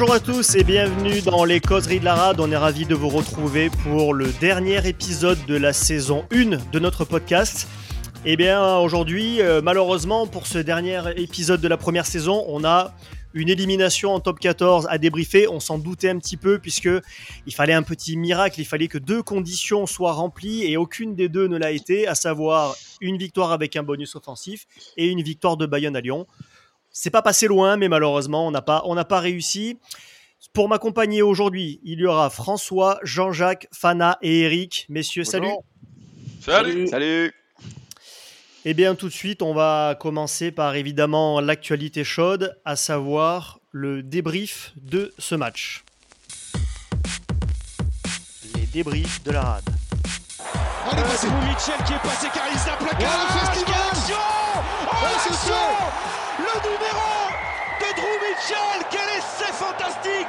Bonjour à tous et bienvenue dans les causeries de la rade. On est ravis de vous retrouver pour le dernier épisode de la saison 1 de notre podcast. Eh bien aujourd'hui, euh, malheureusement pour ce dernier épisode de la première saison, on a une élimination en top 14 à débriefer. On s'en doutait un petit peu puisque il fallait un petit miracle. Il fallait que deux conditions soient remplies et aucune des deux ne l'a été, à savoir une victoire avec un bonus offensif et une victoire de Bayonne à Lyon. C'est pas passé loin, mais malheureusement, on n'a pas, on n'a pas réussi. Pour m'accompagner aujourd'hui, il y aura François, Jean-Jacques, Fana et Eric. Messieurs, salut. Salut. Salut. Eh bien, tout de suite, on va commencer par évidemment l'actualité chaude, à savoir le débrief de ce match. Les débriefs de la rade. Allez, c'est Mitchell qui est passé car il plaqué. Oh, Le numéro de Drew Mitchell Quel essai fantastique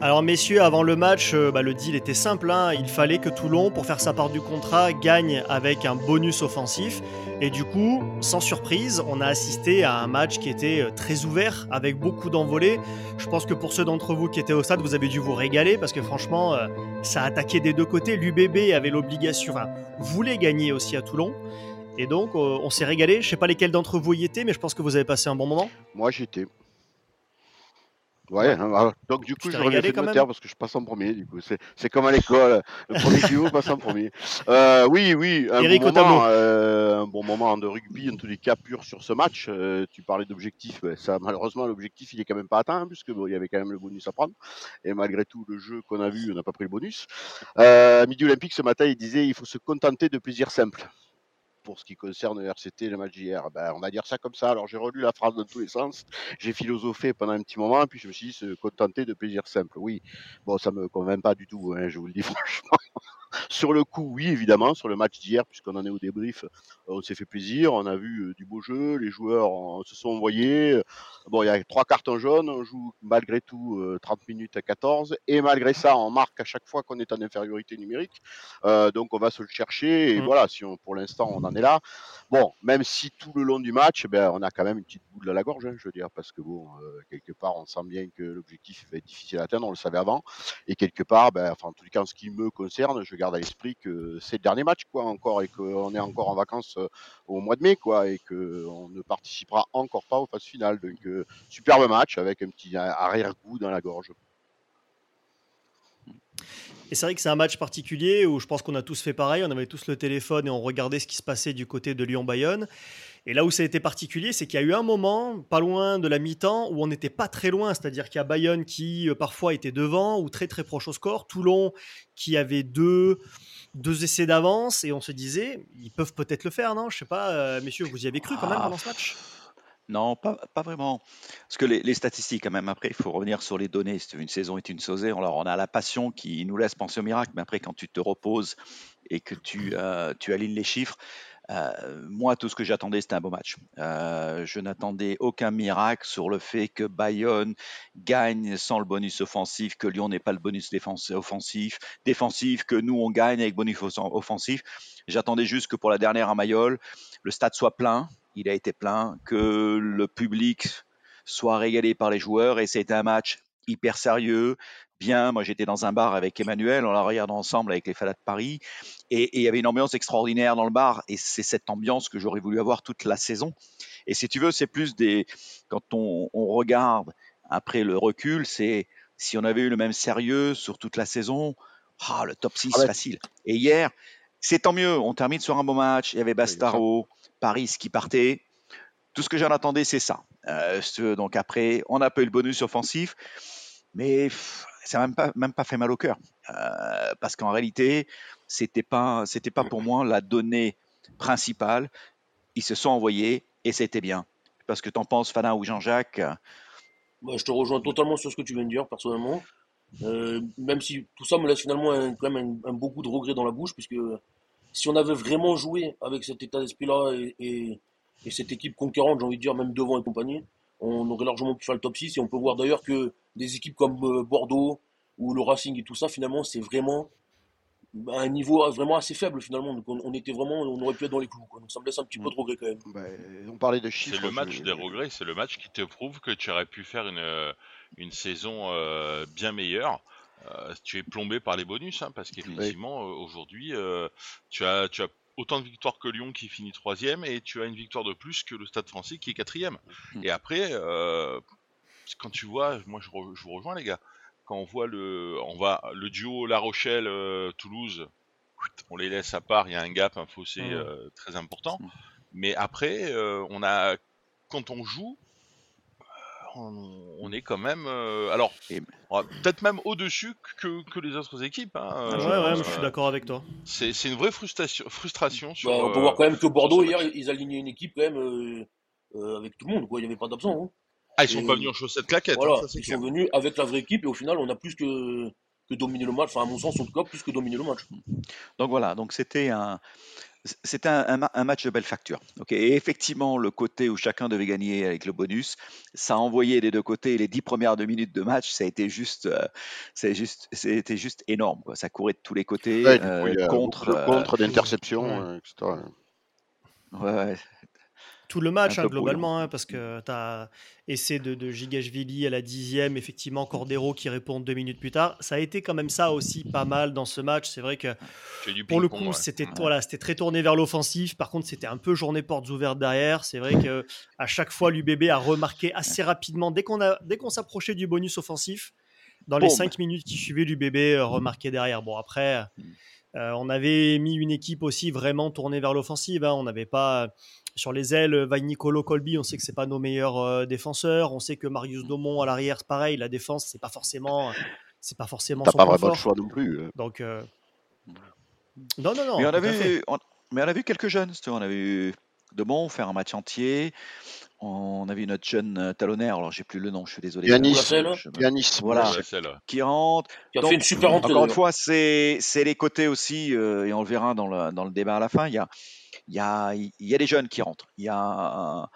Alors messieurs, avant le match, euh, bah, le deal était simple. hein. Il fallait que Toulon, pour faire sa part du contrat, gagne avec un bonus offensif. Et du coup, sans surprise, on a assisté à un match qui était euh, très ouvert, avec beaucoup d'envolées. Je pense que pour ceux d'entre vous qui étaient au stade, vous avez dû vous régaler, parce que franchement, euh, ça a attaqué des deux côtés. L'UBB avait l'obligation, enfin, voulait gagner aussi à Toulon. Et donc, euh, on s'est régalé. Je sais pas lesquels d'entre vous y étaient, mais je pense que vous avez passé un bon moment. Moi j'étais. Ouais, hein, donc du coup je reviens de même terre parce que je passe en premier. Du coup, c'est comme à l'école, le premier qui passe en premier. Euh, oui, oui, un Eric bon moment, euh, un bon moment de rugby en tous les cas pur sur ce match. Euh, tu parlais d'objectif, ça malheureusement l'objectif il est quand même pas atteint hein, puisque bon, il y avait quand même le bonus à prendre. Et malgré tout le jeu qu'on a vu, on n'a pas pris le bonus. Euh, Midi Olympique ce matin, il disait il faut se contenter de plaisir simple. Pour ce qui concerne le RCT, le match d'hier, ben, on va dire ça comme ça. Alors j'ai relu la phrase dans tous les sens j'ai philosophé pendant un petit moment, puis je me suis dit se contenter de plaisir simple. Oui, bon, ça me convainc pas du tout, hein, je vous le dis franchement. Sur le coup, oui, évidemment, sur le match d'hier, puisqu'on en est au débrief, euh, on s'est fait plaisir, on a vu euh, du beau jeu, les joueurs euh, se sont envoyés. Bon, il y a trois cartons jaunes, on joue malgré tout euh, 30 minutes à 14, et malgré ça, on marque à chaque fois qu'on est en infériorité numérique. Euh, donc on va se le chercher, et Mm. voilà, si on, pour l'instant on en est là. Bon, même si tout le long du match, ben, on a quand même une petite boule à la gorge, hein, je veux dire, parce que bon, euh, quelque part, on sent bien que l'objectif va être difficile à atteindre, on le savait avant, et quelque part, ben, enfin, en tout cas, en ce qui me concerne, je garde à l'esprit que c'est le dernier match, quoi, encore, et qu'on est encore en vacances euh, au mois de mai, quoi, et qu'on ne participera encore pas aux phases finales. Donc, euh, superbe match avec un petit arrière-goût dans la gorge. Et c'est vrai que c'est un match particulier où je pense qu'on a tous fait pareil. On avait tous le téléphone et on regardait ce qui se passait du côté de Lyon-Bayonne. Et là où ça a été particulier, c'est qu'il y a eu un moment, pas loin de la mi-temps, où on n'était pas très loin. C'est-à-dire qu'il y a Bayonne qui euh, parfois était devant ou très très proche au score. Toulon qui avait deux, deux essais d'avance. Et on se disait, ils peuvent peut-être le faire, non? Je sais pas, euh, messieurs, vous y avez cru quand même pendant ce match? Non, pas, pas vraiment. Parce que les, statistiques, quand même, après, il faut revenir sur les données. C'est Une saison est une saison. Alors, on a la passion qui nous laisse penser au miracle, mais après, quand tu te reposes et que tu, euh, tu alignes les chiffres, euh, moi, tout ce que j'attendais, c'était un beau match. Euh, je n'attendais aucun miracle sur le fait que Bayonne gagne sans le bonus offensif, que Lyon n'ait pas le bonus offensif, défensif, que nous, on gagne avec bonus offen- offensif. J'attendais juste que pour la dernière à Mayol, le stade soit plein. Il a été plein, que le public soit régalé par les joueurs et c'était un match hyper sérieux, bien. Moi, j'étais dans un bar avec Emmanuel, on l'a regardé ensemble avec les Fadas de Paris et, et il y avait une ambiance extraordinaire dans le bar et c'est cette ambiance que j'aurais voulu avoir toute la saison. Et si tu veux, c'est plus des quand on, on regarde après le recul, c'est si on avait eu le même sérieux sur toute la saison, ah, le top 6 Ah ouais. facile. Et hier, c'est tant mieux, on termine sur un bon match, il y avait Bastaro, Paris qui partait. Tout ce que j'en attendais, c'est ça. Euh, donc après, on n'a pas eu le bonus offensif, mais pff, ça n'a même pas, même pas fait mal au cœur. Euh, parce qu'en réalité, c'était pas, c'était pas pour moi la donnée principale. Ils se sont envoyés et c'était bien. Parce que t'en penses, Fana ou Jean-Jacques? Bah, je te rejoins totalement sur ce que tu viens de dire, personnellement. Euh, même si tout ça me laisse finalement quand même un, un beau goût de regret dans la bouche, puisque si on avait vraiment joué avec cet état d'esprit-là et- et cette équipe conquérante, j'ai envie de dire, même devant et compagnie, on aurait largement pu faire le top 6. Et on peut voir d'ailleurs que des équipes comme euh, Bordeaux ou le Racing et tout ça, finalement, c'est vraiment à un niveau vraiment assez faible finalement. Donc on, était vraiment, on aurait pu être dans les clous. Donc ça me laisse un petit peu de regret quand même. Bah, on parlait de chiffres. C'est le match des regrets, c'est le match qui te prouve que tu aurais pu faire une, une saison euh, bien meilleure. Euh, tu es plombé par les bonus, hein, parce qu'effectivement, euh, aujourd'hui, tu, as, tu as autant de victoires que Lyon qui finit troisième, et tu as une victoire de plus que le Stade français qui est quatrième. Mmh. Et après, quand tu vois, moi je, je, vous rejoins les gars, quand on voit le, on va, le duo La Rochelle-Toulouse, on les laisse à part, il y a un gap, un fossé mmh. très important. Mmh. Mais après, on a, quand on joue, on, est quand même. Euh, alors, peut-être même au-dessus que, que, les autres équipes. Hein, ah ouais, ouais, je suis d'accord avec toi. C'est une vraie frustration. frustration sur, bah, on peut voir quand même que Bordeaux, hier, ils alignaient une équipe quand même euh, euh, avec tout le monde. Quoi. Il n'y avait pas d'absent. Hein. Ah, ils sont pas venus en chaussettes claquettes. Voilà, hein, ils sont venus avec la vraie équipe et au final, on a plus que, que dominer le match. Enfin, à mon sens, en tout cas, plus que dominer le match. Donc voilà, donc c'était un, c'était un, match de belle facture. Et effectivement, le côté où chacun devait gagner avec le bonus, ça a envoyé des deux côtés. Les dix premières deux minutes de match, ça a été juste, euh, juste, c'était juste énorme. Ça courait de tous les côtés, euh, contre, euh, contre d'interceptions, etc. Ouais, tout le match, hein, globalement, hein, parce que tu as essai de, de Gigashvili à la dixième, effectivement, Cordero qui répond deux minutes plus tard. Ça a été quand même ça aussi pas mal dans ce match. C'est vrai que pour le coup, c'était voilà, très tourné vers l'offensif. Par contre, c'était un peu journée portes ouvertes derrière. C'est vrai que à chaque fois, l'UBB a remarqué assez rapidement, dès qu'on s'approchait du bonus offensif, dans les cinq minutes qui suivaient, l'UBB euh, remarquait derrière. Bon, après. Mm. Euh, on avait mis une équipe aussi vraiment tournée vers l'offensive. Hein. On n'avait pas sur les ailes, Vaille Nicolo Colby, on sait que c'est pas nos meilleurs euh, défenseurs. On sait que Marius mm. Domont à l'arrière, pareil. La défense, c'est pas forcément, c'est pas forcément. T'as pas vraiment le choix non plus. Euh. Donc, euh, non, non, non. Mais on, avait, mais on a vu quelques jeunes. On a vu Domont faire un match entier. On a vu notre jeune talonnaire, alors j'ai plus le nom, je suis désolé. Yanis, Yanis voilà, qui rentre. Qui a fait une super entrée. Encore une fois, c'est les côtés aussi, et on le verra dans le, dans le débat à la fin. Il y a, il y a, y a des jeunes qui rentrent. Il y a,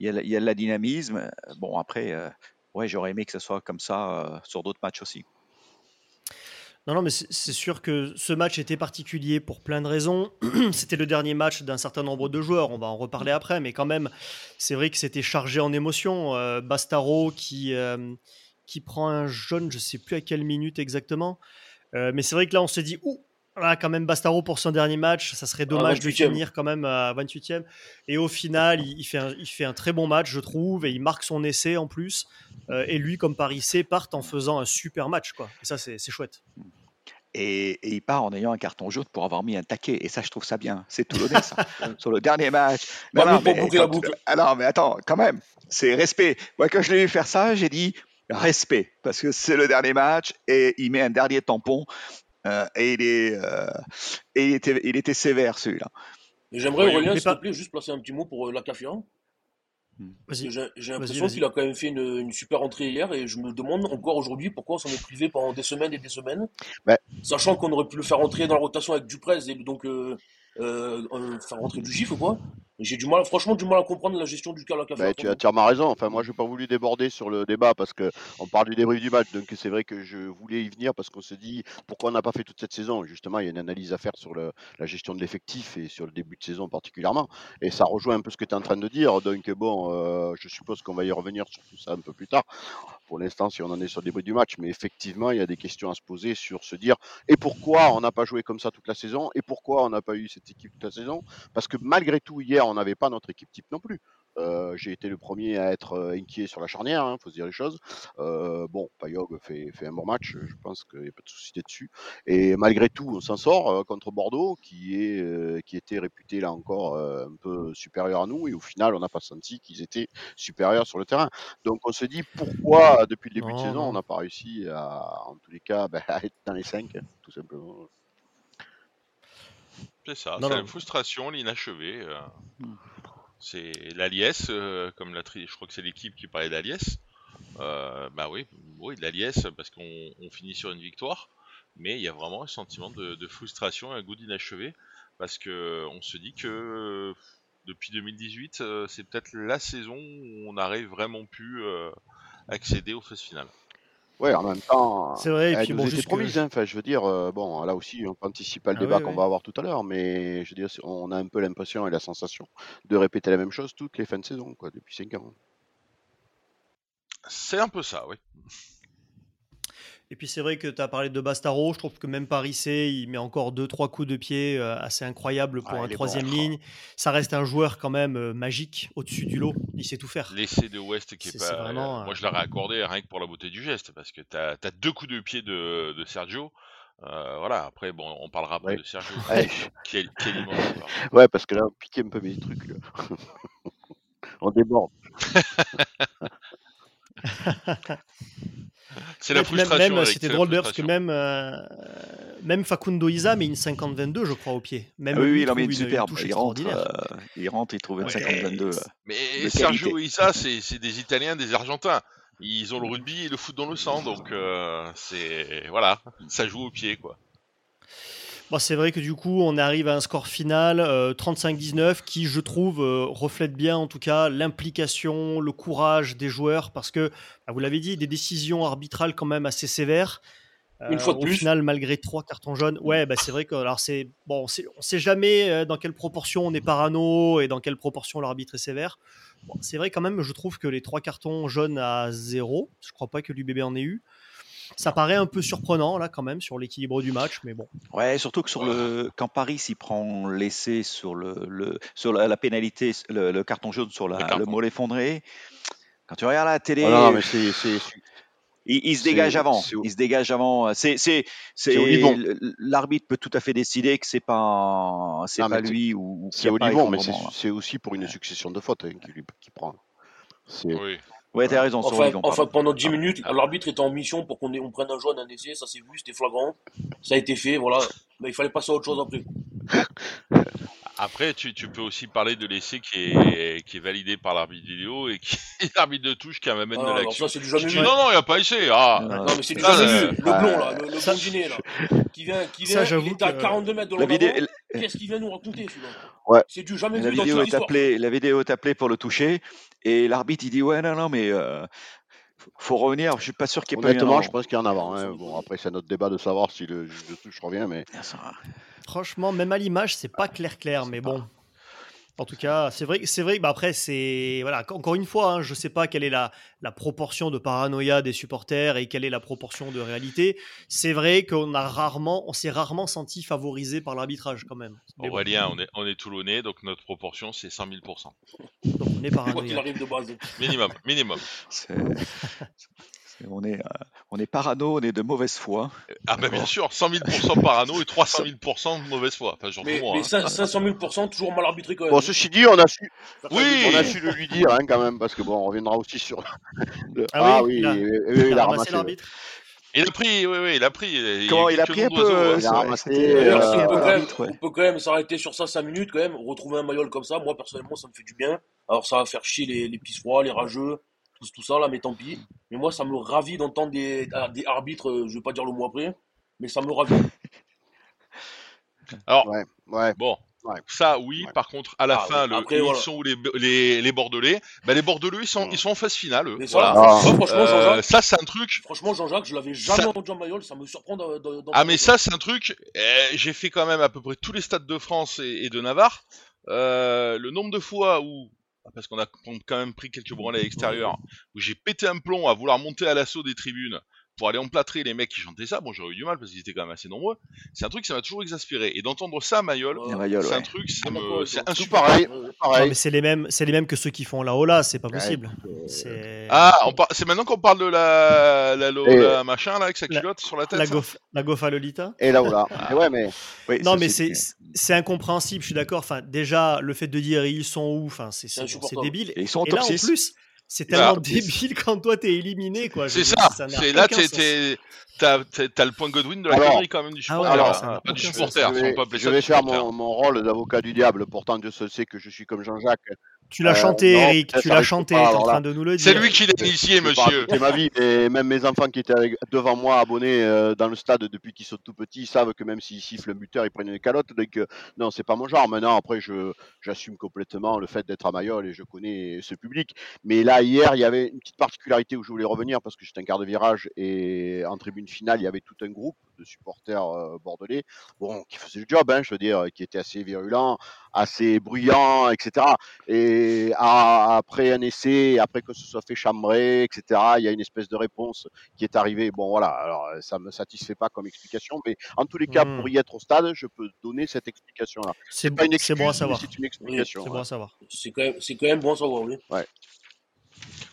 il y a, y a la dynamisme. Bon, après, euh, ouais, j'aurais aimé que ce soit comme ça euh, sur d'autres matchs aussi. Non, non, mais c'est sûr que ce match était particulier pour plein de raisons. c'était le dernier match d'un certain nombre de joueurs, on va en reparler après, mais quand même, c'est vrai que c'était chargé en émotions. Euh, Bastaro qui, qui prend un jaune, je sais plus à quelle minute exactement, mais c'est vrai que là, on se dit, ouh, voilà, quand même Bastaro pour son dernier match, ça serait dommage de finir quand même à 28e. Et au final, il, fait un, il fait un très bon match, je trouve, et il marque son essai en plus. Euh, et lui, comme Paris C, part en faisant un super match. Quoi. Et ça, c'est chouette. Et, il part en ayant un carton jaune pour avoir mis un taquet. Et ça, je trouve ça bien. C'est tout l'honneur, ça. Sur le dernier match. Non, non, mais, alors, mais attends, quand même, c'est respect. Moi, quand je l'ai vu faire ça, j'ai dit respect. Parce que c'est le dernier match et il met un dernier tampon. Euh, et il, est, euh, et il, était, il était sévère celui-là. J'aimerais, Aurélien, s'il te plaît, juste placer un petit mot pour euh, la Cafian. Hmm. J'ai l'impression qu'il a quand même fait une, une, super entrée hier et je me demande encore aujourd'hui pourquoi on s'en est privé pendant des semaines et des semaines. Bah. Sachant qu'on aurait pu le faire entrer dans la rotation avec Duprez et donc euh, euh, faire rentrer du gif ou quoi. J'ai du mal, franchement, du mal à comprendre la gestion du cas bah, Tu as entièrement raison. Enfin, moi, je n'ai pas voulu déborder sur le débat parce que on parle du débrief du match. Donc, c'est vrai que je voulais y venir parce qu'on se dit pourquoi on n'a pas fait toute cette saison. Justement, il y a une analyse à faire sur la gestion de l'effectif et sur le début de saison particulièrement. Et ça rejoint un peu ce que tu es en train de dire. Donc, bon, euh, je suppose qu'on va y revenir sur tout ça un peu plus tard. Pour l'instant, si on en est sur le débrief du match, mais effectivement, il y a des questions à se poser sur se dire et pourquoi on n'a pas joué comme ça toute la saison? Et pourquoi on n'a pas eu cette équipe toute la saison? Parce que malgré tout, hier, on n'avait pas notre équipe type non plus. Euh, j'ai été le premier à être euh, inquiet sur la charnière, il hein, faut se dire les choses. Euh, bon, Payog fait, fait, un bon match, je pense qu'il n'y a pas de souci dessus. Et malgré tout, on s'en sort contre Bordeaux, qui, est, qui était réputé là encore un peu supérieur à nous, et au final, on n'a pas senti qu'ils étaient supérieurs sur le terrain. Donc on se dit pourquoi, depuis le début de saison, on n'a pas réussi à, en tous les cas, bah, à être dans les 5, tout simplement. C'est ça, c'est la frustration, l'inachevé. Euh. Hmm. C'est l'Aliès, euh, comme la tri... je crois que c'est l'équipe qui parlait d'Aliès. Euh, bah oui, oui, de parce qu'on finit sur une victoire, mais il y a vraiment un sentiment de, frustration et un goût d'inachevé, parce que on se dit que depuis 2018, c'est peut-être la saison où on aurait vraiment pu accéder aux phases finales. Ouais, en même temps, C'est vrai, et elle puis bon, que- promise. hein. Enfin, je veux dire, euh, bon, là aussi, on peut anticiper le Ah débat oui, qu'on oui. va avoir tout à l'heure, mais je veux dire, on a un peu l'impression et la sensation de répéter la même chose toutes les fins de saison, quoi, depuis 5 ans. C'est un peu ça, oui. Et puis c'est vrai que tu as parlé de Bastaro, je trouve que même Paris C, il met encore deux trois coups de pied euh, assez incroyables pour Ouais, un est troisième bon. ligne. Ça reste un joueur quand même euh, magique au-dessus du lot, il sait tout faire. L'essai de West qui est C'est- pas. vraiment, euh, moi, je l'aurais accordé rien que pour la beauté du geste, parce que t'as as deux coups de pied de, de Sergio. Euh, voilà, après, bon, on parlera après Ouais. de Sergio. Ouais, Qui est, qui est ouais, parce que là, on piquait un peu mes trucs. Là. on déborde. C'est la frustration. même, c'était drôle d'ailleurs parce que même, euh, même Facundo Isa met une 50-22, je crois, au pied. Même Ah oui, il en met une une- une superbe. touche Il rentre, euh, il rentre, il trouve une Ouais. 50-22. euh. Mais de Sergio c'est c'est des Italiens, des Argentins. Ils ont le rugby et le foot dans le sang, donc euh, c'est voilà, ça joue au pied quoi. Bon, c'est vrai que du coup, on arrive à un score final euh, 35-19 qui, je trouve, euh, reflète bien en tout cas l'implication, le courage des joueurs parce que, bah, vous l'avez dit, des décisions arbitrales quand même assez sévères. Euh, Une fois de au plus. final, malgré trois cartons jaunes, ouais, bah, c'est vrai que alors c'est bon, on sait, on sait jamais euh, dans quelle proportion on est parano et dans quelle proportion l'arbitre est sévère. Bon, c'est vrai quand même, je trouve que les trois cartons jaunes à zéro, je crois pas que l'UBB en ait eu. Ça paraît un peu surprenant là quand même sur l'équilibre du match, mais bon. Ouais, surtout que sur le quand Paris s'y prend l'essai sur le, le sur la, la pénalité, le, le carton jaune sur la, Le le, mollet fondré. Quand tu regardes la télé, non, non, mais c'est c'est- il, il se dégage avant. Il se dégage avant. C'est c'est C'est l'arbitre peut tout à fait décider que c'est pas c'est Non, pas lui ou, c'est Olivon, mais c'est aussi pour une succession de fautes hein, lui- qu'il prend. C'est Oui. Ouais, t'as raison. Enfin, enfin, pendant 10 minutes, l'arbitre était en mission pour qu'on on prenne un jaune, un essai, ça s'est vu, c'était flagrant. Ça a été fait, voilà. Mais il fallait passer à autre chose après. Après, tu, tu peux aussi parler de l'essai qui est, qui est validé par l'arbitre vidéo et qui l'arbitre de touche qui amène Ah, de l'action. ça, Tu dis non, non, il n'y a pas essai. Ah, Non, mais c'est du Ça, jamais euh, vu. Le blond, là, le, le ça- blondinet, là. Qui vient, qui Ça, vient, j'avoue il était à que- 42 mètres de La vidéo, avant. Qu'est-ce qu'il vient nous raconter, celui-là Ouais. C'est du jamais la vu dans vidéo toute est appelée, la vidéo est appelée pour le toucher et l'arbitre il dit ouais non non mais euh, faut- revenir. Je suis pas sûr qu'il y ait pas eu un Honnêtement, je avant. pense qu'il y en a avant. Hein. Bon, après, c'est notre débat de savoir si le juge de touche revient, mais Franchement, même à l'image, c'est pas clair clair, mais bon. En tout cas, c'est vrai, c'est vrai. Bah après, c'est voilà. Encore une fois, hein, je sais pas quelle est la, la proportion de paranoïa des supporters et quelle est la proportion de réalité. C'est vrai qu'on a rarement, on s'est rarement senti favorisé par l'arbitrage quand même. Mais bon, Aurélien, on est, on est Toulonnais, donc notre proportion c'est 100 000 donc on est Quoi qu'il arrive de base. minimum, minimum. On est euh, on est parano, on est de mauvaise foi. Ah bah bien sûr, 100 000% parano et 300 000% de mauvaise foi. Enfin, surtout Mais, moi. mais hein. 500 000 toujours mal arbitré quand même. bon, ceci dit, on a su, Oui. on a su le lui dire hein, quand même, parce que bon, on reviendra aussi sur. le- Ah Ah, oui, oui, il a- oui, oui, il, Il a a ramassé l'arbitre. Il a pris, oui, oui, il a pris. Comment il a pris un peu euh. Il a ouais, ramassé, c'était, D'ailleurs, si on, peut quand même, l'arbitre, ouais. on peut quand même s'arrêter sur ça 5 minutes, quand même, retrouver un maillot comme ça. Moi, personnellement, ça me fait du bien. Alors, ça va faire chier les, les pisse froids, les rageux, tout, tout ça, là, mais tant pis. Mais moi, ça me ravit d'entendre des, ah, des arbitres, euh, je vais pas dire le mot après, mais ça me ravit. Alors, Ouais, ouais. bon, Ouais. ça oui, Ouais. par contre, à la Ah, fin, le, Après, ils voilà. sont où les, les, les Bordelais bah, Les Bordelais, ils sont, ils sont en phase finale, eux. Voilà. Ah. Euh, Jean-Jacques, ça, c'est un truc. franchement, Jean-Jacques, je l'avais jamais Ça- entendu en maillot, ça me surprend d'en- d'entendre Ah, mais ça, c'est un truc. euh, J'ai fait quand même à peu près tous les stades de France et, et de Navarre. Euh, le nombre de fois où, parce qu'on a quand même pris quelques branlées à l'extérieur, où j'ai pété un plomb à vouloir monter à l'assaut des tribunes pour aller emplâtrer les mecs qui chantaient ça. Bon, j'aurais eu du mal parce qu'ils étaient quand même assez nombreux. C'est un truc, ça m'a toujours exaspéré. Et d'entendre ça à Mayol, c'est ouais. un truc, Ah, me, c'est insupportable. pareil, Euh, Non, pareil. mais c'est les mêmes, c'est les mêmes que ceux qui font la Ola, c'est pas possible. euh, C'est Ah, par- c'est maintenant qu'on parle de la, la, Et- la machin là avec sa La- culotte sur la tête. la gof, la Gofa Lolita. Et là, là. Et ouais, mais Oui, Non, mais c'est- incompréhensible, je suis d'accord. Enfin, déjà, le fait de dire ils sont où, enfin, c'est débile. Et ils sont en Et top là, en 6. C'est Voilà. tellement débile quand toi t'es éliminé, quoi. C'est ça. C'est là, t'as le point Godwin de la Alors- connerie quand même du Ah ouais, supporter. alors, ça hein. pas du aucun supporter, je vais, je ça faire mon, mon rôle d'avocat du diable. Pourtant, Dieu seul sait que je suis comme Jean-Jacques. Tu l'as Euh, chanté, non, Eric. Tu l'as chanté. T'es en train de nous le dire. C'est lui qui l'a initié, monsieur. raconter ma vie, et même mes enfants qui étaient avec- devant moi abonnés euh, dans le stade depuis qu'ils sont tout petits ils savent que même s'ils sifflent le buteur, ils prennent une calotte. Donc euh, non, c'est pas mon genre. Maintenant, après, je j'assume complètement le fait d'être à Mayol et je connais ce public. Mais là, hier, il y avait une petite particularité où je voulais revenir parce que j'étais un quart de virage et en tribune finale, il y avait tout un groupe de supporters euh, bordelais, bon, qui faisaient le job, hein, je veux dire, qui était assez virulent, assez bruyant, etc. Et à- après un essai, après que ce soit fait chambrer, etc., il y a une espèce de réponse qui est arrivée. Bon, voilà, alors euh, ça me satisfait pas comme explication, mais en tous les cas, Hmm. pour y être au stade, je peux donner cette explication-là. C'est Pas une bon à savoir. c'est une explication. C'est ouais. bon à savoir. C'est quand, même- c'est quand même bon à savoir, oui.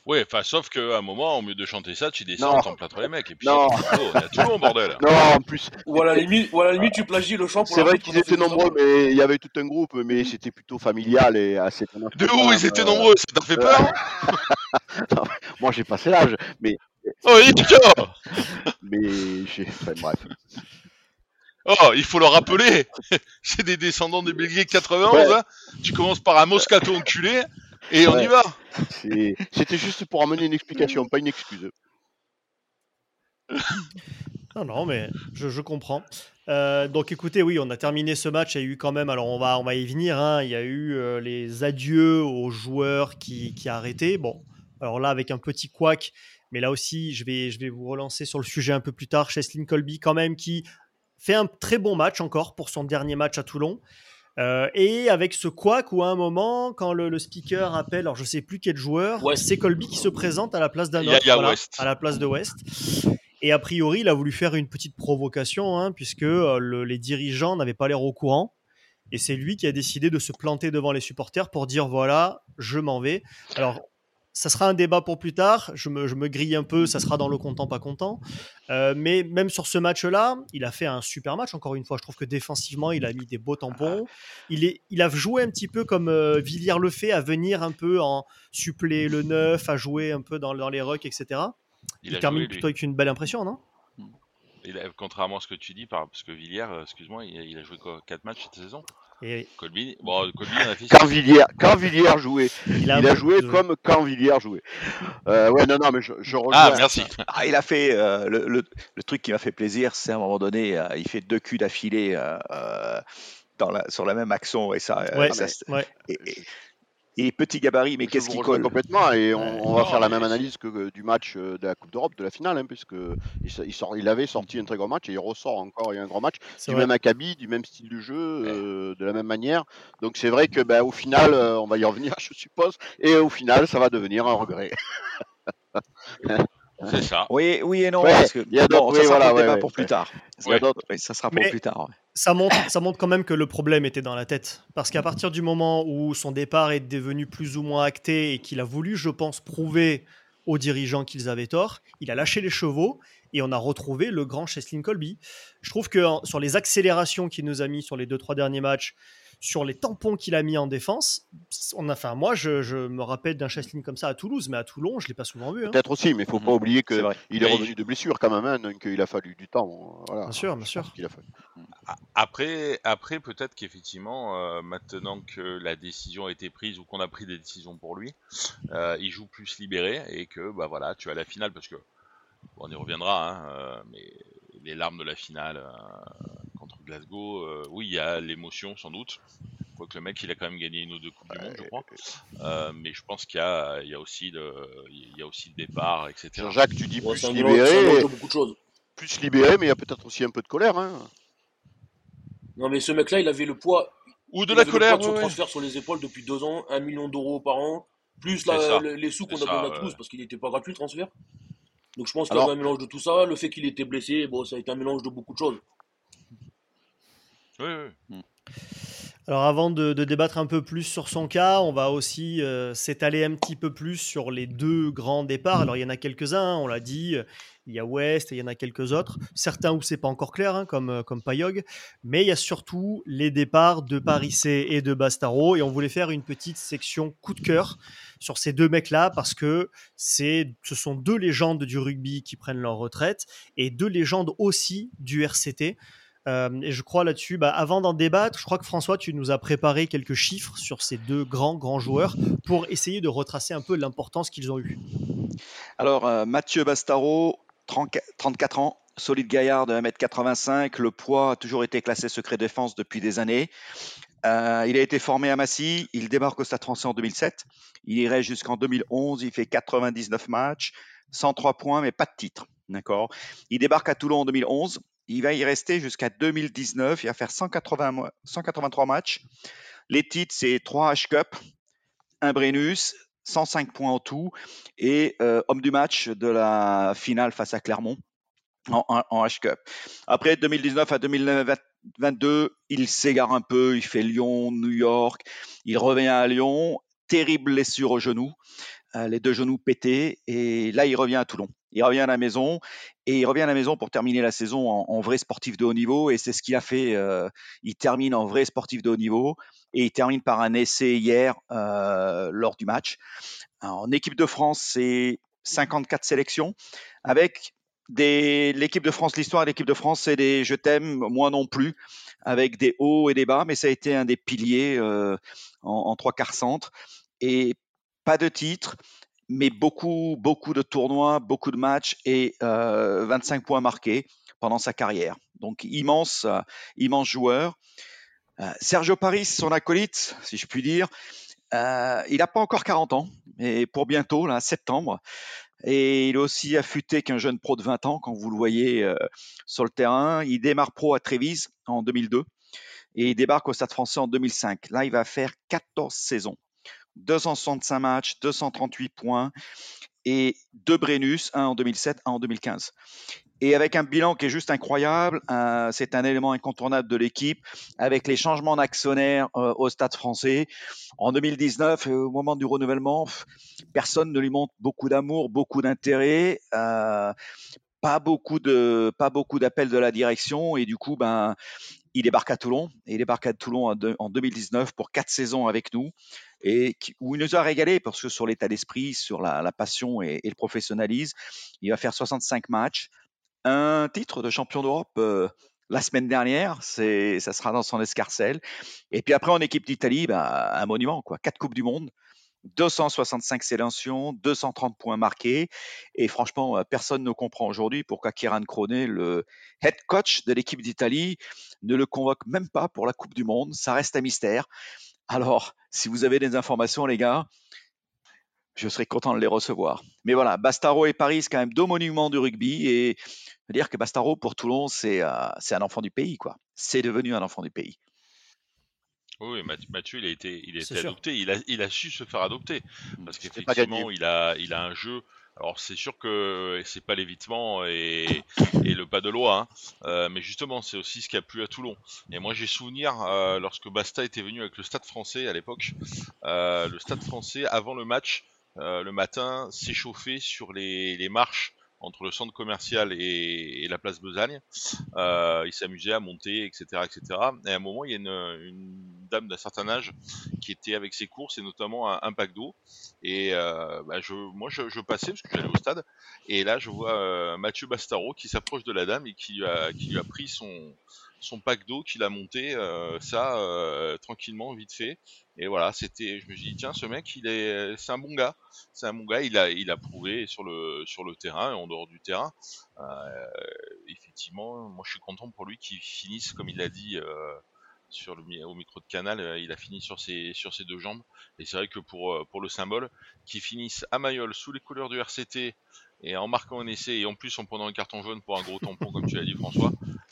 Oui, enfin, sauf qu'à un moment, au mieux de chanter ça, tu descends, Non. t'en plâtres les mecs. Et puis, Non. c'est Toulon, on est à Toulon, bordel. Non, en plus, Ou à la limite, ou à la limite tu plagies le chant pour c'est vrai qu'ils qu'on a étaient nombreux, mais il y avait tout un groupe, mais c'était plutôt familial et assez. De où ils étaient nombreux, ça t'a fait peur Moi, j'ai passé l'âge, mais, Oh, Nico mais j'ai. Enfin, bref. Oh, il faut le rappeler C'est des descendants des Belgiques 91, Ouais. hein Tu commences par un Moscato enculé, et on y va C'était juste pour amener une explication, pas une excuse. Non, non, mais je, je comprends. Euh, donc écoutez, oui, on a terminé ce match. Il y a eu quand même, alors on va, on va y venir, hein, il y a eu euh, les adieux aux joueurs qui, qui arrêtaient. Bon, alors là, avec un petit couac, mais là aussi, je vais, je vais vous relancer sur le sujet un peu plus tard. Cheslin Colby, quand même, qui fait un très bon match encore pour son dernier match à Toulon. Euh, et avec ce couac où à un moment, quand le, le speaker appelle, alors je sais plus quel joueur, West. c'est Colby qui se présente à la place d'un autre, voilà, à la place de West. Et a priori, il a voulu faire une petite provocation, hein, puisque euh, le- les dirigeants n'avaient pas l'air au courant. Et c'est lui qui a décidé de se planter devant les supporters pour dire voilà, je m'en vais. Alors, ça sera un débat pour plus tard. Je me, je me grille un peu, ça sera dans le content, pas content. Euh, mais même sur ce match-là, il a fait un super match. Encore une fois, je trouve que défensivement, il a mis des beaux tampons. Il, est, il a joué un petit peu comme euh, Villiers le fait, à venir un peu en suppléer le neuf, à jouer un peu dans, dans les rucks, etc. Il, a termine joué, plutôt avec une belle impression, non? Il a- contrairement à ce que tu dis, par- parce que Villiers, euh, excuse-moi, il, a- il a joué quoi 4 matchs cette saison? Et Colby, bon, Colby a fait Quand Villiers, quand Villiers jouait, il il a, a, un peu joué de- comme quand Villiers jouait. Euh, ouais, non, non, mais je, je rejoins. Ah, merci Ah, il a fait euh, le, le- le truc qui m'a fait plaisir, c'est à un moment donné, euh, il fait deux culs d'affilée euh, euh, dans la, sur la même action et ça, euh, Ouais, ça- ouais. et, et- et petit gabarit, mais qu'est-ce vous qui rejoins colle? complètement et on, on va Non, faire la même analyse que du match euh, de la Coupe d'Europe, de la finale, hein, puisque il, s- il sort, il avait sorti un très grand match et il ressort encore il y a un grand match du vrai. même acabit, du même style de jeu, euh, de la même manière. Donc c'est vrai que ben, au final, euh, on va y revenir, je suppose, et au final, ça va devenir un regret. C'est ça. Oui, oui et non, Ouais, parce que il y a bon, d'autres- ça oui, sera voilà, pour le ouais, débat ouais, pour plus tard. Il y a ça sera pour Mais- plus tard. ouais. ça montre, ça montre quand même que le problème était dans la tête. Parce qu'à partir du moment où son départ est devenu plus ou moins acté et qu'il a voulu, je pense, prouver aux dirigeants qu'ils avaient tort, il a lâché les chevaux et on a retrouvé le grand Cheslin Colby. Je trouve que sur les accélérations qu'il nous a mis sur les deux trois derniers matchs, sur les tampons qu'il a mis en défense, on a, enfin moi je, je me rappelle d'un Cheslin comme ça à Toulouse, mais à Toulon je l'ai pas souvent vu. hein. Peut-être aussi, mais il faut Mhm. pas oublier qu'il est revenu de blessure quand même, hein, donc il a fallu du temps. Voilà. Bien sûr, bien sûr. a fallu. A- Après, après peut-être qu'effectivement, euh, maintenant que la décision a été prise ou qu'on a pris des décisions pour lui, euh, il joue plus libéré et que bah voilà, tu as la finale parce que bon, on y reviendra, hein, euh, mais les larmes de la finale euh, contre Glasgow, euh, oui, il y a l'émotion sans doute. Quoique le mec, il a quand même gagné une ou deux coupes du monde, je crois. Euh, mais je pense qu'il y a, il y a aussi le, il y a aussi le départ, etc. Jean-Jacques, tu dis plus libéré, beaucoup de choses. plus libéré, mais il y a peut-être aussi un peu de colère. Hein. Non, mais ce mec-là, il avait le poids, Ou de il la avait le colère, poids de son ouais, transfert sur les épaules depuis deux ans, un million d'euros par an, plus la- les sous qu'on a ouais. Toulouse, parce qu'il n'était pas gratuit le transfert. Donc je pense qu'il y avait un mélange de tout ça. Le fait qu'il était blessé, bon, ça a été un mélange de beaucoup de choses. Oui, oui. Alors avant de, de débattre un peu plus sur son cas, on va aussi euh, s'étaler un petit peu plus sur les deux grands départs. Alors il y en a quelques-uns, hein, on l'a dit, euh, il y a West et il y en a quelques autres. Certains où c'est pas encore clair, hein, comme, euh, comme Payog, mais il y a surtout les départs de Parissé et de Bastaro. Et on voulait faire une petite section coup de cœur sur ces deux mecs-là parce que c'est, ce sont deux légendes du rugby qui prennent leur retraite et deux légendes aussi du RCT. et je crois là-dessus, bah, avant d'en débattre, je crois que François, tu nous as préparé quelques chiffres sur ces deux grands, grands joueurs pour essayer de retracer un peu l'importance qu'ils ont eue. Alors, Mathieu Bastaro, 34 ans, solide gaillard de 1m85. Le poids a toujours été classé secret défense depuis des années. Euh, il a été formé à Massy. Il débarque au Stade français en 2007. Il irait jusqu'en 2011. Il fait 99 matchs, 103 points, mais pas de titre. Il débarque à Toulon en 2011. Il va y rester jusqu'à 2019. Il va faire 180, 183 matchs. Les titres, c'est 3 H Cup, un Brennus, 105 points en tout, et euh, homme du match de la finale face à Clermont en, H-Cup. Après 2019 à 2022, il s'égare un peu, il fait Lyon, New York, il revient à Lyon, terrible blessure au genou, euh, les deux genoux pétés, et là il revient à Toulon. Il revient à la maison et il revient à la maison pour terminer la saison en, vrai sportif de haut niveau et c'est ce qu'il a fait. Euh, il termine en vrai sportif de haut niveau et il termine par un essai hier euh, lors du match. en équipe de France, c'est 54 sélections avec l'équipe de France, l'histoire de l'équipe de France, c'est des je t'aime, moi non plus, avec des hauts et des bas, mais ça a été un des piliers euh, en, trois quarts centre. Et pas de titre, mais beaucoup, beaucoup de tournois, beaucoup de matchs et 25 euh, points marqués pendant sa carrière. Donc immense, euh, immense joueur. Sergio Paris, son acolyte, si je puis dire, il n'a pas encore 40 ans, mais pour bientôt, là, septembre. Et il est aussi affûté qu'un jeune pro de 20 ans, quand vous le voyez euh, sur le terrain. Il démarre pro à Trévise en 2002 et il débarque au Stade français en 2005. Là, il va faire 14 saisons. 265 matchs, 238 points et deux Brennus, un en 2007, un en 2015 et avec un bilan qui est juste incroyable. c'est un élément incontournable de l'équipe avec les changements d'actionnaires euh, au Stade français. En 2019, euh, au moment du renouvellement, personne ne lui montre beaucoup d'amour, beaucoup d'intérêt. Euh, pas beaucoup de pas beaucoup d'appels de la direction et du coup ben il débarque à Toulon et il débarque à Toulon en, 2019 pour quatre saisons avec nous et où il nous a régalé parce que sur l'état d'esprit, sur la, passion et, et, le professionnalisme, il va faire 65 matchs, un titre de champion d'Europe euh, la semaine dernière, c'est, ça sera dans son escarcelle. Et puis après, en équipe d'Italie, bah, un monument, quoi. Quatre Coupes du Monde, 265 sélections, 230 points marqués. Et franchement, euh, personne ne comprend aujourd'hui pourquoi Kieran Kroné, le head coach de l'équipe d'Italie, ne le convoque même pas pour la Coupe du Monde. Ça reste un mystère. Alors, si vous avez des informations, les gars, je serais content de les recevoir. Mais voilà, Bastaro et Paris, c'est quand même deux monuments du rugby. Et dire que Bastaro, pour Toulon, c'est euh, c'est un enfant du pays. quoi. C'est devenu un enfant du pays. Oui, Mathieu, il a été, il a été adopté. Il a, il a su se faire adopter. Parce qu'effectivement, il a, il a un jeu. Alors, c'est sûr que c'est pas l'évitement et, et, le pas de loi. Hein. Euh, mais justement, c'est aussi ce qui a plu à Toulon. Et moi, j'ai souvenir, euh, lorsque Basta était venu avec le Stade français à l'époque, le Stade français, avant le match, euh, le matin s'échauffer sur les, les, marches entre le centre commercial et, et la place Besagne. Euh, il s'amusait à monter, etc., etc. Et à un moment, il y a une, une dame d'un certain âge qui était avec ses courses et notamment un, un pack d'eau. Et euh, bah je, moi, je, je, passais parce que j'allais au stade. Et là, je vois euh, Mathieu Bastaro qui s'approche de la dame et qui, a, qui lui a pris son, son pack d'eau qu'il a monté, euh, ça, euh, tranquillement, vite fait. Et voilà, c'était, je me suis dit, tiens, ce mec, il est, c'est un bon gars. C'est un bon gars. Il a, il a prouvé sur le, sur le terrain et en dehors du terrain. Euh, effectivement, moi, je suis content pour lui qu'il finisse, comme il l'a dit, sur le, au micro de Canal, il a fini sur ses, sur ses deux jambes. Et c'est vrai que pour, pour le symbole, qu'il finisse à Mayol sous les couleurs du RCT et en marquant un essai et en plus en prenant un carton jaune pour un gros tampon, comme tu l'as dit, François,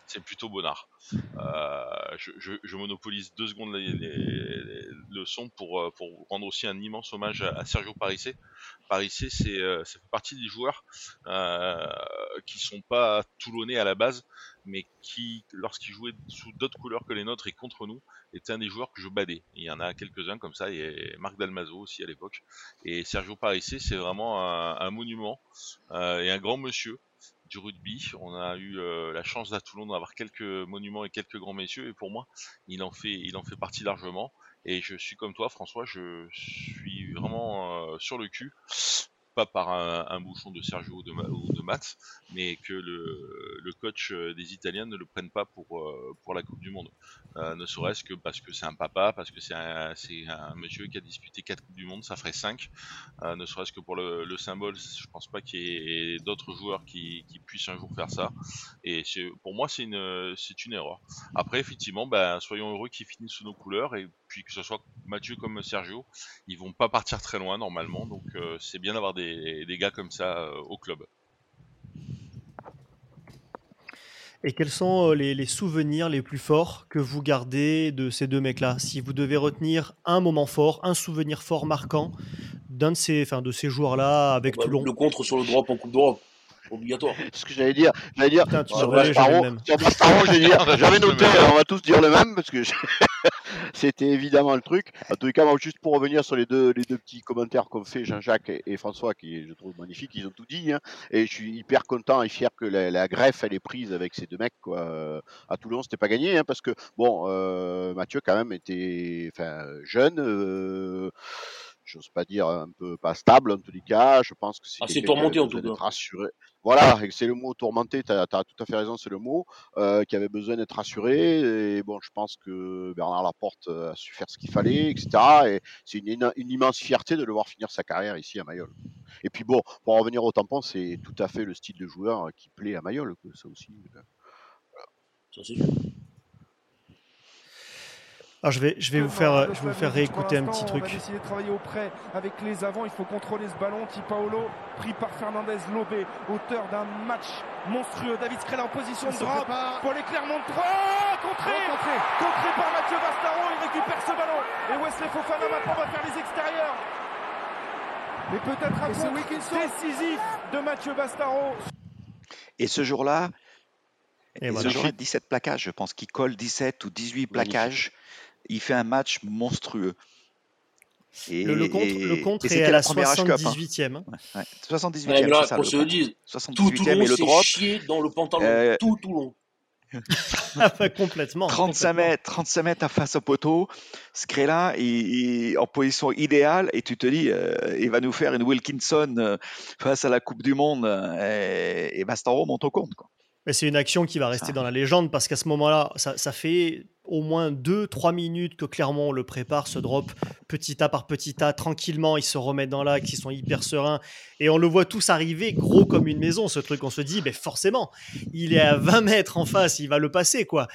c'est plutôt bonnard. Euh, je, monopolise deux secondes le son pour, euh, pour rendre aussi un immense hommage à, Sergio Parissé. Parissé, c'est, euh, ça fait partie des joueurs euh, qui sont pas toulonnais à la base, mais qui, lorsqu'ils jouaient sous d'autres couleurs que les nôtres et contre nous, était un des joueurs que je badais. Il y en a quelques-uns comme ça, il y a Marc Dalmazo aussi à l'époque. Et Sergio Parissé, c'est vraiment un, monument et un grand monsieur du rugby. On a eu euh, la chance à Toulon d'avoir quelques monuments et quelques grands messieurs, et pour moi, il en fait, il en fait partie largement. Et je suis comme toi, François, je suis vraiment euh, sur le cul pas par un, bouchon de Sergio ou de, ou mais que le, coach des Italiens ne le prenne pas pour, pour la Coupe du Monde. ne serait-ce que parce que c'est un papa, parce que c'est un, monsieur qui a disputé 4 Coupes du Monde, ça ferait 5. ne serait-ce que pour le, le symbole, je pense pas qu'il y ait d'autres joueurs qui, puissent un jour faire ça. Et pour moi, c'est une, une erreur. Après, effectivement, ben, soyons heureux qu'ils finissent sous nos couleurs et puis que ce soit Mathieu comme Sergio, ils vont pas partir très loin normalement, donc euh, c'est bien d'avoir des, gars comme ça euh, au club. Et quels sont euh, les, souvenirs les plus forts que vous gardez de ces deux mecs-là? Si vous devez retenir un moment fort, un souvenir fort marquant d'un de ces, enfin, de ces joueurs-là avec bah, Toulon. Le contre sur le drop en Coupe d'Europe obligatoire. Ce que j'allais dire, j'allais dire sur Bastaro, j'avais noté, on va tous dire le même parce que c'était évidemment le truc. En les cas, juste pour revenir sur les deux, les deux petits commentaires qu'ont fait Jean-Jacques et, François, qui je trouve magnifiques, ils ont tout dit. Hein, et je suis hyper content et fier que la, greffe elle est prise avec ces deux mecs. Quoi. À Toulon, c'était pas gagné hein, parce que bon, euh, Mathieu quand même était, jeune. Euh, j'ose pas dire un peu pas stable en tous les cas. Je pense que c'est assez tourmenté en tout cas. Rassuré. Voilà, c'est le mot tourmenté. Tu as, tout à fait raison, c'est le mot euh, qui avait besoin d'être rassuré. Et bon, je pense que Bernard Laporte a su faire ce qu'il fallait, etc. Et c'est une, une, immense fierté de le voir finir sa carrière ici à Mayol. Et puis bon, pour en revenir au tampon, c'est tout à fait le style de joueur qui plaît à Mayol, ça aussi. Ça c'est alors je vais, je vais vous faire, je vais vous faire réécouter un petit truc. On va essayer de travailler auprès avec les avants. Il faut contrôler ce ballon. Paolo pris par Fernandez Lobé, auteur d'un match monstrueux. David Scrella en position de drop pour les Clermont 3. Contré, contré, par Mathieu Bastaro. Il récupère ce ballon. Et Wesley Fofana maintenant va faire les extérieurs. Et peut-être un contre décisif de Mathieu Bastaro. Et ce jour-là, et, ce jour-là, 17 plaquages, je pense qu'il colle 17 ou 18 plaquages il fait un match monstrueux. Et, le, contre, le contre est, à la 78e. Hein. Ouais, 78e, là, ça, se le dise, tout Toulon s'est chié dans le pantalon, euh... tout Toulon. ah, complètement. 35 mètres, 35 mètres à face au poteau. Scrella est, en position idéale et tu te dis, euh, il va nous faire une Wilkinson euh, face à la Coupe du Monde euh, et, et Bastaro monte au compte. Quoi. Mais c'est une action qui va rester dans la légende parce qu'à ce moment-là, ça, ça, fait au moins 2-3 minutes que Clermont le prépare, ce drop petit tas par petit tas, tranquillement, ils se remettent dans l'axe, ils sont hyper sereins et on le voit tous arriver gros comme une maison, ce truc. On se dit, ben forcément, il est à 20 mètres en face, il va le passer quoi.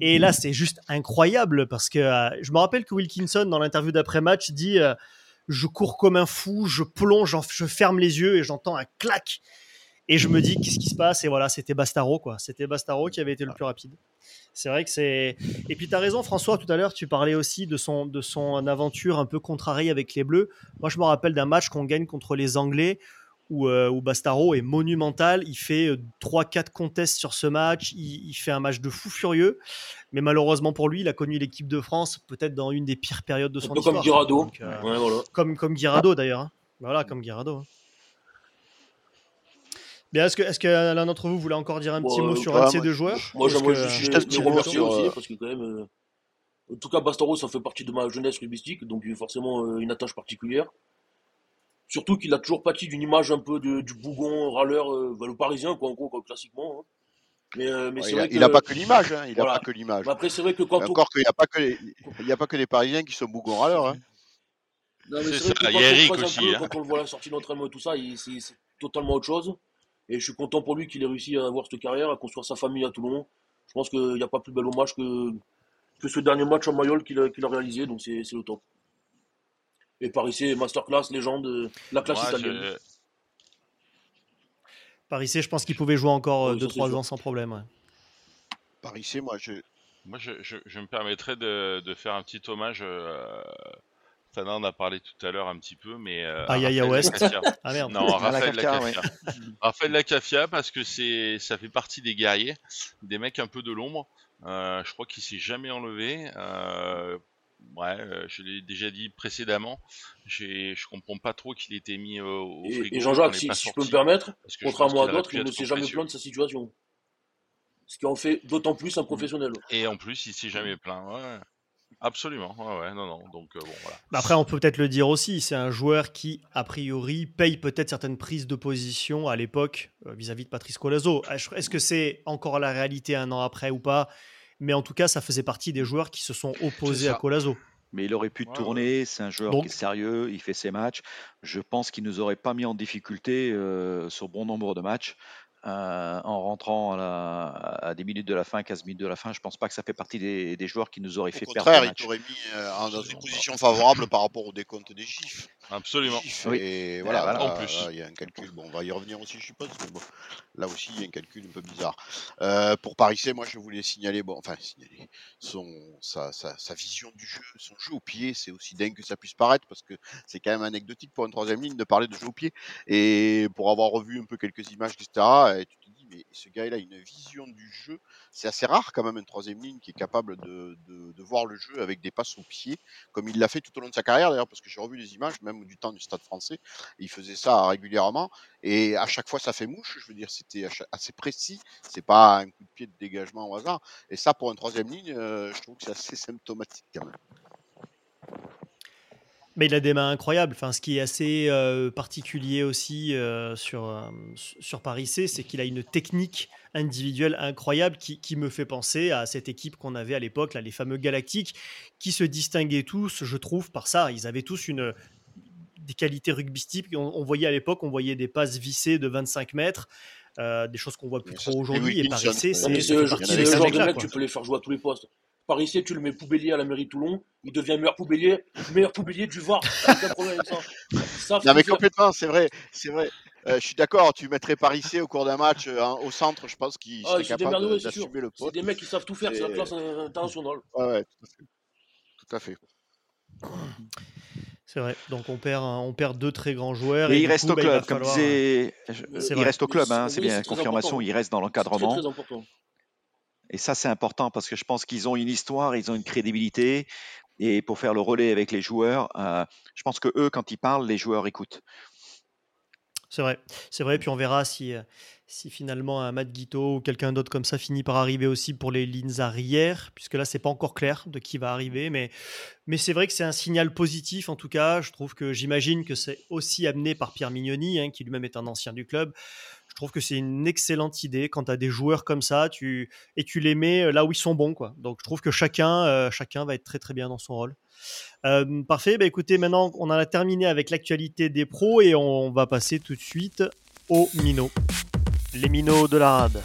Et là, c'est juste incroyable parce que euh, je me rappelle que Wilkinson, dans l'interview d'après-match, dit euh, Je cours comme un fou, je plonge, je ferme les yeux et j'entends un clac et je me dis, qu'est-ce qui se passe? Et voilà, c'était Bastaro, quoi. C'était Bastaro qui avait été le plus rapide. C'est vrai que c'est. Et puis, tu as raison, François, tout à l'heure, tu parlais aussi de son, de son aventure un peu contrariée avec les Bleus. Moi, je me rappelle d'un match qu'on gagne contre les Anglais où, euh, où, Bastaro est monumental. Il fait 3-4 euh, contests sur ce match. Il, fait un match de fou furieux. Mais malheureusement pour lui, il a connu l'équipe de France peut-être dans une des pires périodes de son histoire. Comme Guirado. Euh, voilà. Comme, comme Guirado d'ailleurs. Hein. Voilà, comme Guirado. Hein. Bien, est-ce que, est-ce que l'un d'entre vous voulait encore dire un petit mot sur un de ces deux joueurs Moi, j'aimerais juste les remercier aussi, parce que quand même, euh, en tout cas, Bastaro, ça fait partie de ma jeunesse rugbyistique, donc il y a forcément euh, une attache particulière. Surtout qu'il a toujours pâti d'une image un peu de, du bougon râleur, euh, bah, le parisien, quoi, en gros, quoi, classiquement. Hein. Mais, mais c'est vrai il n'a pas que l'image, hein, il n'a pas que l'image. après, c'est vrai que quand Encore qu'il n'y a pas que les, il y a pas que les Parisiens qui sont bougon râleurs. Hein. c'est ça, il y a Eric aussi. Peu, hein. Quand on le voit à la sortie d'entraînement et tout ça, c'est totalement autre chose. Et je suis content pour lui qu'il ait réussi à avoir cette carrière, à construire sa famille à Toulon. Je pense qu'il n'y a pas plus bel hommage que, que ce dernier match en Mayol qu'il a, a, réalisé, donc c'est le top. Et Paris c'est masterclass, légende, la classe italienne. Paris C, je pense qu'il pouvait jouer encore 2-3 ans sans problème. Paris C, moi je. Moi, je, je, me permettrais de, de, faire un petit hommage euh, Tana en a parlé tout à l'heure un petit peu, mais. Euh, ah, Yaya West. ah merde. Non, Raphaël Lacafia. Raphaël Lacafia, parce que c'est, ça fait partie des guerriers, des mecs un peu de l'ombre. Euh, je crois qu'il s'est jamais enlevé. Euh, ouais, euh, je l'ai déjà dit précédemment. J'ai, je comprends pas trop qu'il ait été mis au, frigo. Et, Jean-Jacques, si, je peux me permettre, contrairement à d'autres, il ne s'est jamais plaint de sa situation. Ce qui en fait d'autant plus un professionnel. Et en plus, il s'est jamais plaint. Ouais. Absolument, ouais, ouais, non, non. Donc euh, bon, voilà. Bah après, on peut peut-être le dire aussi, c'est un joueur qui, a priori, paye peut-être certaines prises de position à l'époque euh, vis-à-vis de Patrice Colazo. Est-ce que c'est encore la réalité un an après ou pas? Mais en tout cas, ça faisait partie des joueurs qui se sont opposés à. Colazo. Mais il aurait pu Ouais, tourner, c'est un joueur Donc- qui est sérieux, il fait ses matchs. Je pense qu'il nous aurait pas mis en difficulté euh, sur bon nombre de matchs. Euh, en rentrant à, la- à des minutes de la fin, 15 minutes de la fin, je pense pas que ça fait partie des, des joueurs qui nous auraient Au fait contraire, perdre le il match. t'aurait mis euh, dans une position favorable par rapport au décompte des gifs. Absolument. Oui. Et voilà, voilà. là, En plus. il y a un calcul. Bon, on va y revenir aussi, je suppose. Mais bon, là aussi, il y a un calcul un peu bizarre. Euh, pour Paris C, moi, je voulais signaler, bon, enfin, signaler son, sa, sa, sa vision du jeu, son jeu au pied. C'est aussi dingue que ça puisse paraître parce que c'est quand même anecdotique pour une troisième ligne de parler de jeu au pied. Et pour avoir revu un peu quelques images, etc., tu te dis, mais ce gars-là a une vision du jeu. C'est assez rare quand même une troisième ligne qui est capable de, voir le jeu avec des passes au pied, comme il l'a fait tout au long de sa carrière d'ailleurs, parce que j'ai revu les images, même du temps du Stade français, il faisait ça régulièrement, et à chaque fois ça fait mouche, je veux dire, c'était assez précis, c'est pas un coup de pied de dégagement au hasard, et ça pour une troisième ligne, euh, je trouve que c'est assez symptomatique quand même. Mais il a des mains incroyables. Enfin, ce qui est assez euh, particulier aussi euh, sur, euh, sur Paris C, c'est qu'il a une technique individuelle incroyable qui, qui me fait penser à cette équipe qu'on avait à l'époque, là, les fameux Galactiques, qui se distinguaient tous, je trouve, par ça. Ils avaient tous une, des qualités rugbystiques. On, on voyait à l'époque, on voyait des passes vissées de 25 mètres. euh, des choses qu'on voit plus Mais trop aujourd'hui. Et. Paris C, mais c'est fait genre de mec, tu peux les faire jouer à tous les postes. Par ici, tu le mets poubellier à la mairie de Toulon, il devient meilleur poubellier, meilleur poubellier du VAR. Aucun problème avec ça. Ça, Non mais complètement, c'est vrai, c'est vrai. Euh, je suis d'accord, tu mettrais Paris C au cours d'un match euh, au centre, je pense qu'il Ah, serait capable d'assumer le C'est des mecs qui savent tout faire, c'est la classe internationale. Ouais, ouais, tout à fait. C'est vrai. Donc on perd, on perd deux très grands joueurs. Et et il reste coup, au bah, il club, comme falloir- disait. Il reste au club, hein, c'est bien c'est confirmation, important. il reste dans C'est l'encadrement. Et ça, c'est important parce que je pense qu'ils ont une histoire, ils ont une crédibilité. Et pour faire le relais avec les joueurs, euh, je pense que eux, quand ils parlent, les joueurs écoutent. C'est vrai, c'est vrai. Puis on verra si, euh, si finalement un Matt Guito ou quelqu'un d'autre comme ça finit par arriver aussi pour les lignes arrière, puisque là c'est pas encore clair de qui va arriver, mais, mais c'est vrai que c'est un signal positif en tout cas. Je trouve que j'imagine que c'est aussi amené par Pierre Mignoni, hein, qui lui-même est un ancien du club. Je trouve que c'est une excellente idée quand tu as des joueurs comme ça, tu et tu les mets euh, là où ils sont bons, quoi. Donc je trouve que chacun, euh, chacun va être très très bien dans son rôle. Euh, parfait. Bah, écoutez, maintenant on en a terminé avec l'actualité des pros et on va passer tout de suite aux minots. Les minots de la rade.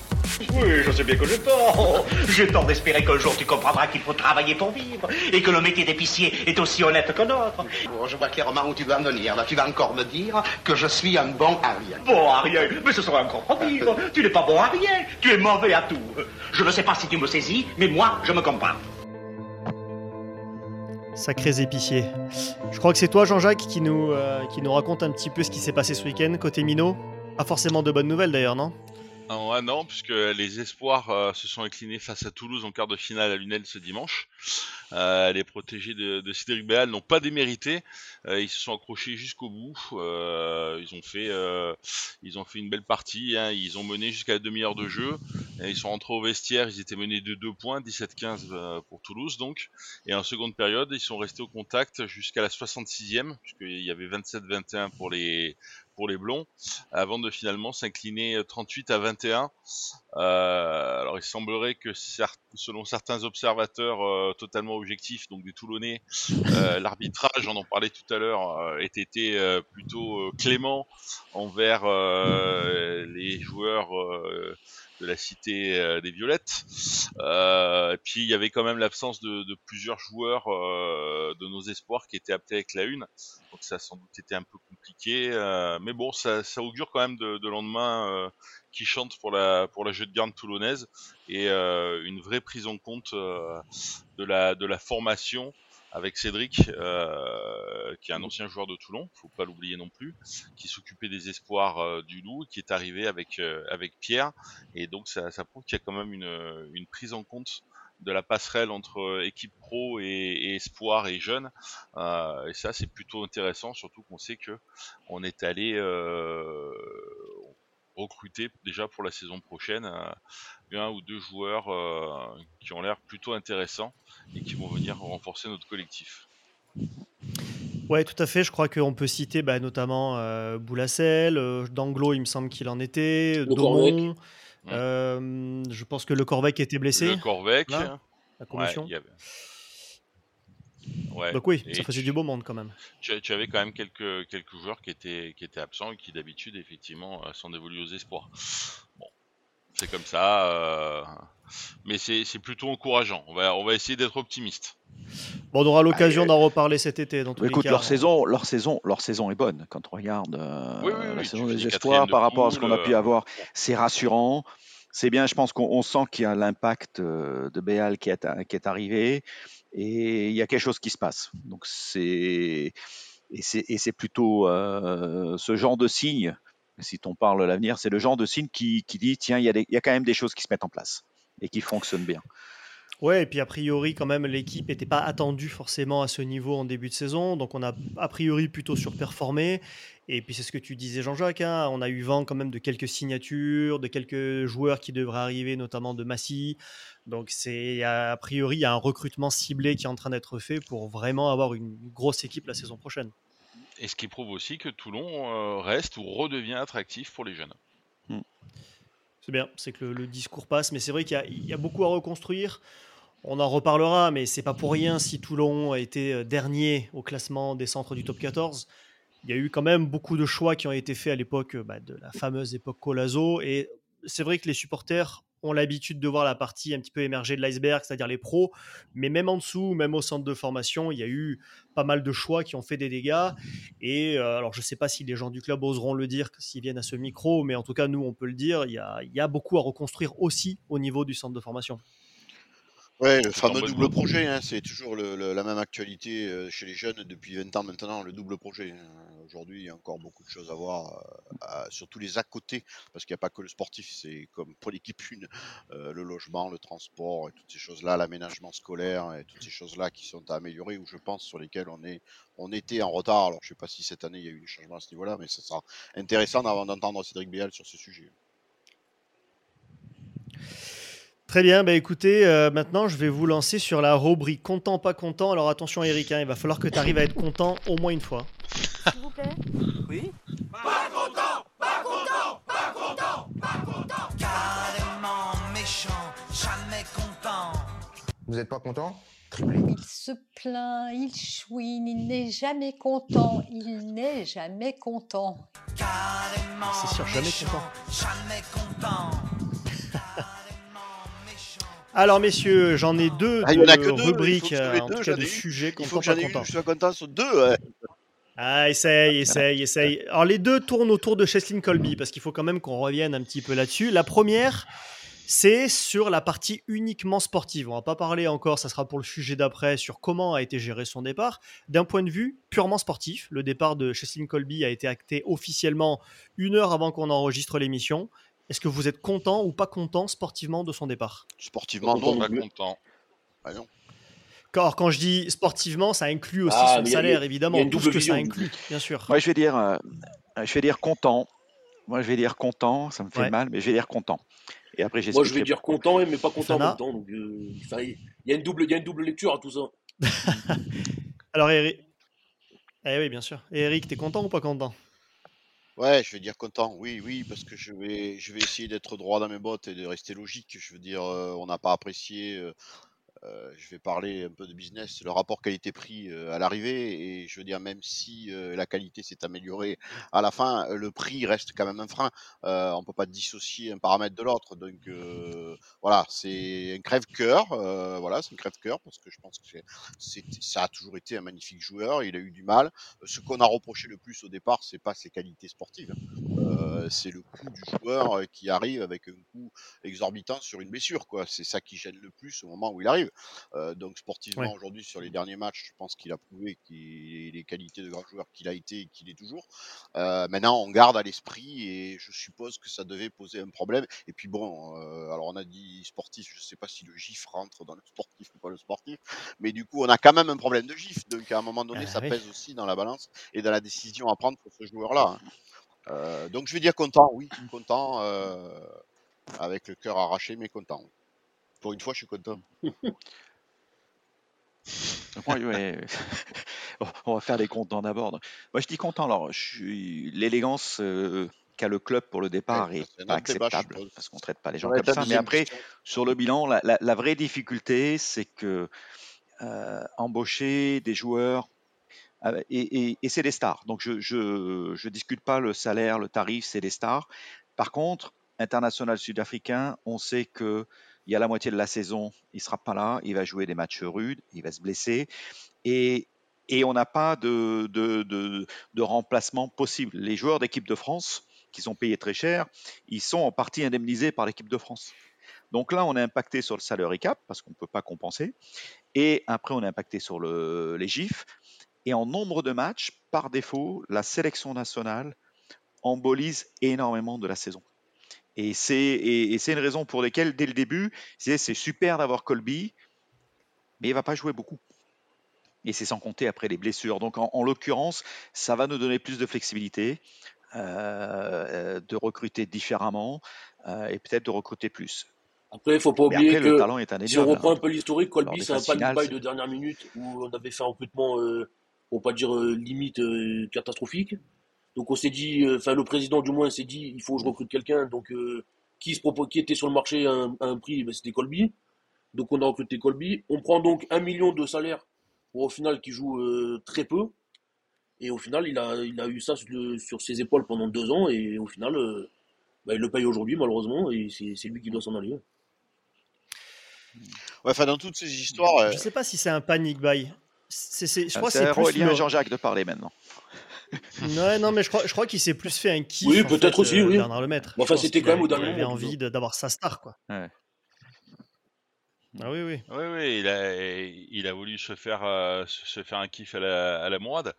Oui, je sais bien que j'ai tort. J'ai tort d'espérer qu'un jour tu comprendras qu'il faut travailler pour vivre et que le métier d'épicier est aussi honnête que notre. Bon, je vois clairement où tu vas en venir. Là, tu vas encore me dire que je suis un bon à rien. Bon à rien, mais ce sera encore pire. Tu n'es pas bon à rien, tu es mauvais à tout. Je ne sais pas si tu me saisis, mais moi, je me comprends. Sacrés épiciers. Je crois que c'est toi, Jean-Jacques, qui nous, euh, qui nous raconte un petit peu ce qui s'est passé ce week-end côté Minot. Pas forcément de bonnes nouvelles d'ailleurs, non? Un an, puisque les espoirs euh, se sont inclinés face à Toulouse en quart de finale à Lunel ce dimanche. Euh, les protégés de, de Cédric Béal n'ont pas démérité. Euh, ils se sont accrochés jusqu'au bout. Ils ont fait, une belle partie. hein. Ils ont mené jusqu'à la demi-heure de jeu. Ils sont rentrés au vestiaire. Ils étaient menés de 2 points, 17-15 euh, pour Toulouse donc. Et en seconde période, ils sont restés au contact jusqu'à la 66e, puisqu'il y avait 27-21 pour les pour les blonds, avant de finalement s'incliner 38 à 21. Euh, alors il semblerait que cer- selon certains observateurs euh, totalement objectifs, donc des Toulonnais, euh, l'arbitrage, on en parlait tout à l'heure, euh, ait été euh, plutôt euh, clément envers euh, les joueurs euh, la cité euh, des Violettes. Euh, puis il y avait quand même l'absence de, de plusieurs joueurs euh, de nos espoirs qui étaient appelés avec la une, donc ça a sans doute été un peu compliqué, euh, mais bon, ça, ça augure quand même de, de lendemain euh, qui chante pour la pour la jeu de garde toulonnaise et euh, une vraie prise en compte de la de la formation avec Cédric, euh, qui est un ancien joueur de Toulon, faut pas l'oublier non plus, qui s'occupait des espoirs euh, du Loup, qui est arrivé avec euh, avec Pierre, et donc ça, ça prouve qu'il y a quand même une une prise en compte de la passerelle entre équipe pro et, et espoir et jeunes, euh, et ça c'est plutôt intéressant, surtout qu'on sait que on est allé euh, recruter déjà pour la saison prochaine un ou deux joueurs qui ont l'air plutôt intéressants et qui vont venir renforcer notre collectif. Ouais, tout à fait. Je crois qu'on peut citer bah, notamment Boulassel, Danglo, il me semble qu'il en était, Domon. je pense que le Corvec était blessé. Le Corvec. la commotion. Donc oui, ça faisait du beau monde quand même. Tu, avais quand même quelques, quelques joueurs qui étaient, qui étaient absents et qui d'habitude effectivement sont dévolus aux espoirs. Bon, c'est comme ça, euh, mais c'est plutôt encourageant. On va, on va essayer d'être optimiste. Bon, on aura l'occasion d'en reparler cet été. Dans tous écoute, les leur saison, leur saison, leur saison est bonne quand on regarde euh, la saison des espoirs par rapport à ce qu'on a pu euh, avoir. C'est rassurant. C'est bien, je pense qu'on sent qu'il y a l'impact de Béal qui est, qui est arrivé et il y a quelque chose qui se passe. Donc c'est et c'est plutôt euh, ce genre de signe, si on parle de l'avenir, c'est le genre de signe qui, dit tiens, il y, a quand même des choses qui se mettent en place et qui fonctionnent bien. Ouais, et puis a priori, quand même, l'équipe n'était pas attendue forcément à ce niveau en début de saison. Donc on a a priori plutôt surperformé. Et puis c'est ce que tu disais, Jean-Jacques. Hein, on a eu vent quand même de quelques signatures, de quelques joueurs qui devraient arriver, notamment de Massy. Donc c'est a priori, il y a un recrutement ciblé qui est en train d'être fait pour vraiment avoir une grosse équipe la saison prochaine. Et ce qui prouve aussi que Toulon euh, reste ou redevient attractif pour les jeunes. Hmm. C'est bien, c'est que le, discours passe, mais c'est vrai qu'il y, a beaucoup à reconstruire. On en reparlera, mais c'est pas pour rien si Toulon a été euh, dernier au classement des centres du top 14. Il y a eu quand même beaucoup de choix qui ont été faits à l'époque euh, bah, de la fameuse époque Colazo. Et c'est vrai que les supporters ont l'habitude de voir la partie un petit peu émergée de l'iceberg, c'est-à-dire les pros. Mais même en dessous, même au centre de formation, il y a eu pas mal de choix qui ont fait des dégâts. Et euh, alors, je ne sais pas si les gens du club oseront le dire s'ils viennent à ce micro, mais en tout cas, nous, on peut le dire, il y a, il y a beaucoup à reconstruire aussi au niveau du centre de formation. Ouais, le fameux double projet, hein, c'est toujours la même actualité euh, chez les jeunes depuis 20 ans maintenant, le double projet. Aujourd'hui, il y a encore beaucoup de choses à voir, euh, sur tous les à côté, parce qu'il n'y a pas que le sportif, c'est comme pour l'équipe une, euh, le logement, le transport et toutes ces choses-là, l'aménagement scolaire et toutes ces choses-là qui sont à améliorer ou je pense sur lesquelles on est on était en retard. Alors je ne sais pas si cette année il y a eu des changements à ce niveau-là, mais ce sera intéressant d'entendre Cédric Béal sur ce sujet. Très bien, bah écoutez, euh, maintenant je vais vous lancer sur la rubrique content, pas content. Alors attention Eric, hein, il va falloir que tu arrives à être content au moins une fois. S'il vous plaît Oui Pas content, pas content, pas content, pas content Carrément méchant, jamais content Vous êtes pas content? Il se plaint, il chouine, il n'est jamais content, il n'est jamais content. Carrément C'est sûr, jamais content. Jamais content. Alors messieurs, j'en ai deux ah, de rubriques, en tout cas de sujets Il faut que j'en ai une, je sois content sur deux. Ah, essaye, essaye, essaye. Alors les deux tournent autour de Cheslin Colby, parce qu'il faut quand même qu'on revienne un petit peu là-dessus. La première, c'est sur la partie uniquement sportive. On va pas parler encore, ça sera pour le sujet d'après, sur comment a été géré son départ. D'un point de vue purement sportif, le départ de Cheslin Colby a été acté officiellement une heure avant qu'on enregistre l'émission. Est-ce que vous êtes content ou pas content sportivement de son départ? Sportivement, non. Pas content. Ah non. Quand, quand je dis sportivement, ça inclut aussi ah, son salaire, évidemment. Tout ce que ça inclut, bien sûr. Moi, je vais dire, euh, je vais dire content. Moi, je vais dire content. Ça me fait mal, mais je vais dire content. Et après, Moi, je vais dire content, mais pas content en même temps. Euh, il y, a une double, il y a une double lecture à tout ça. Alors, Eric. Eh oui, bien sûr. Et Eric, t'es content ou pas content? Ouais, je vais dire content. Oui, oui, parce que je vais, je vais essayer d'être droit dans mes bottes et de rester logique. Je veux dire, euh, on n'a pas apprécié euh, euh, je vais parler un peu de business, le rapport qualité-prix euh, à l'arrivée. Et je veux dire, même si euh, la qualité s'est améliorée à la fin, le prix reste quand même un frein. on peut pas dissocier un paramètre de l'autre. Donc voilà, c'est un crève-cœur. voilà, c'est un crève-cœur parce que je pense que ça a toujours été un magnifique joueur. Il a eu du mal. Ce qu'on a reproché le plus au départ, c'est pas ses qualités sportives. c'est le coût du joueur qui arrive avec un coût exorbitant sur une blessure. C'est ça qui gêne le plus au moment où il arrive. Euh, donc sportivement aujourd'hui sur les derniers matchs, je pense qu'il a prouvé qu'il les qualités de grand joueur qu'il a été et qu'il est toujours. Euh, maintenant, on garde à l'esprit et je suppose que ça devait poser un problème. Et puis bon, euh, alors on a dit sportif, je sais pas si le GIF rentre dans le sportif ou pas le sportif, mais du coup on a quand même un problème de GIF. Donc à un moment donné, ah ça pèse aussi dans la balance et dans la décision à prendre pour ce joueur-là. Hein. Euh, donc je vais dire content, oui, content, euh, avec le cœur arraché, mais content. Pour une fois, je suis content. Ouais, ouais. On va faire les contents d'abord. Moi, je dis content. Alors, je suis- l'élégance euh, qu'a le club pour le départ Ouais, est pas débat, acceptable parce qu'on traite pas les gens comme ça. Mais après, sur le bilan, la, la- la vraie difficulté, c'est que euh, embaucher des joueurs euh, et, et- et c'est des stars. Donc, je, je je discute pas le salaire, le tarif, c'est des stars. Par contre, international sud-africain, on sait que il y a la moitié de la saison, il sera pas là, il va jouer des matchs rudes, il va se blesser et, et on n'a pas de, de, de, remplacement possible. Les joueurs d'équipe de France, qui sont payés très cher, ils sont en partie indemnisés par l'équipe de France. Donc là, on est impacté sur le salary cap parce qu'on ne peut pas compenser. Et après, on est impacté sur le, les GIFs. Et en nombre de matchs, par défaut, la sélection nationale embolise énormément de la saison. Et c'est et, et c'est une raison pour laquelle, dès le début, c'est super d'avoir Colby, mais il va pas jouer beaucoup. Et c'est sans compter après les blessures. Donc en, en l'occurrence, ça va nous donner plus de flexibilité, euh, de recruter différemment euh, et peut-être de recruter plus. Après, il faut pas oublier après, le que talent est si on reprend un peu l'historique, Colby, des c'est un phases panic finales, buy c'est- de dernière minute où on avait fait un recrutement, euh, pour pas dire limite catastrophique. Donc on s'est dit, euh, enfin le président du moins s'est dit, il faut que je recrute quelqu'un. Donc euh, qui se propose, qui était sur le marché à un, à un prix, ben, c'était Colby. Donc on a recruté Colby. On prend donc un million de salaire pour au final qui joue euh, très peu. Et au final, il a, il a eu ça sur, le- sur ses épaules pendant deux ans. Et au final, euh, ben, il le paye aujourd'hui malheureusement. Et c'est c'est lui qui doit s'en aller. Ouais, enfin, dans toutes ces histoires, euh, Je sais pas si c'est un panic buy. C'est, c'est- je Ah, crois que C'est plus Aurélien le- Jean-Jacques de parler maintenant. Ouais, non, mais je crois, je crois qu'il s'est plus fait un kiff. Oui, peut-être aussi, euh, oui. Bernard Lemaître. Bon, Je enfin, c'était quand même au Il avait envie d'avoir sa star, quoi. Ouais. Ah oui, oui. Oui, oui, il a, il a voulu se faire, euh, se faire un kiff à la, à la Mourad.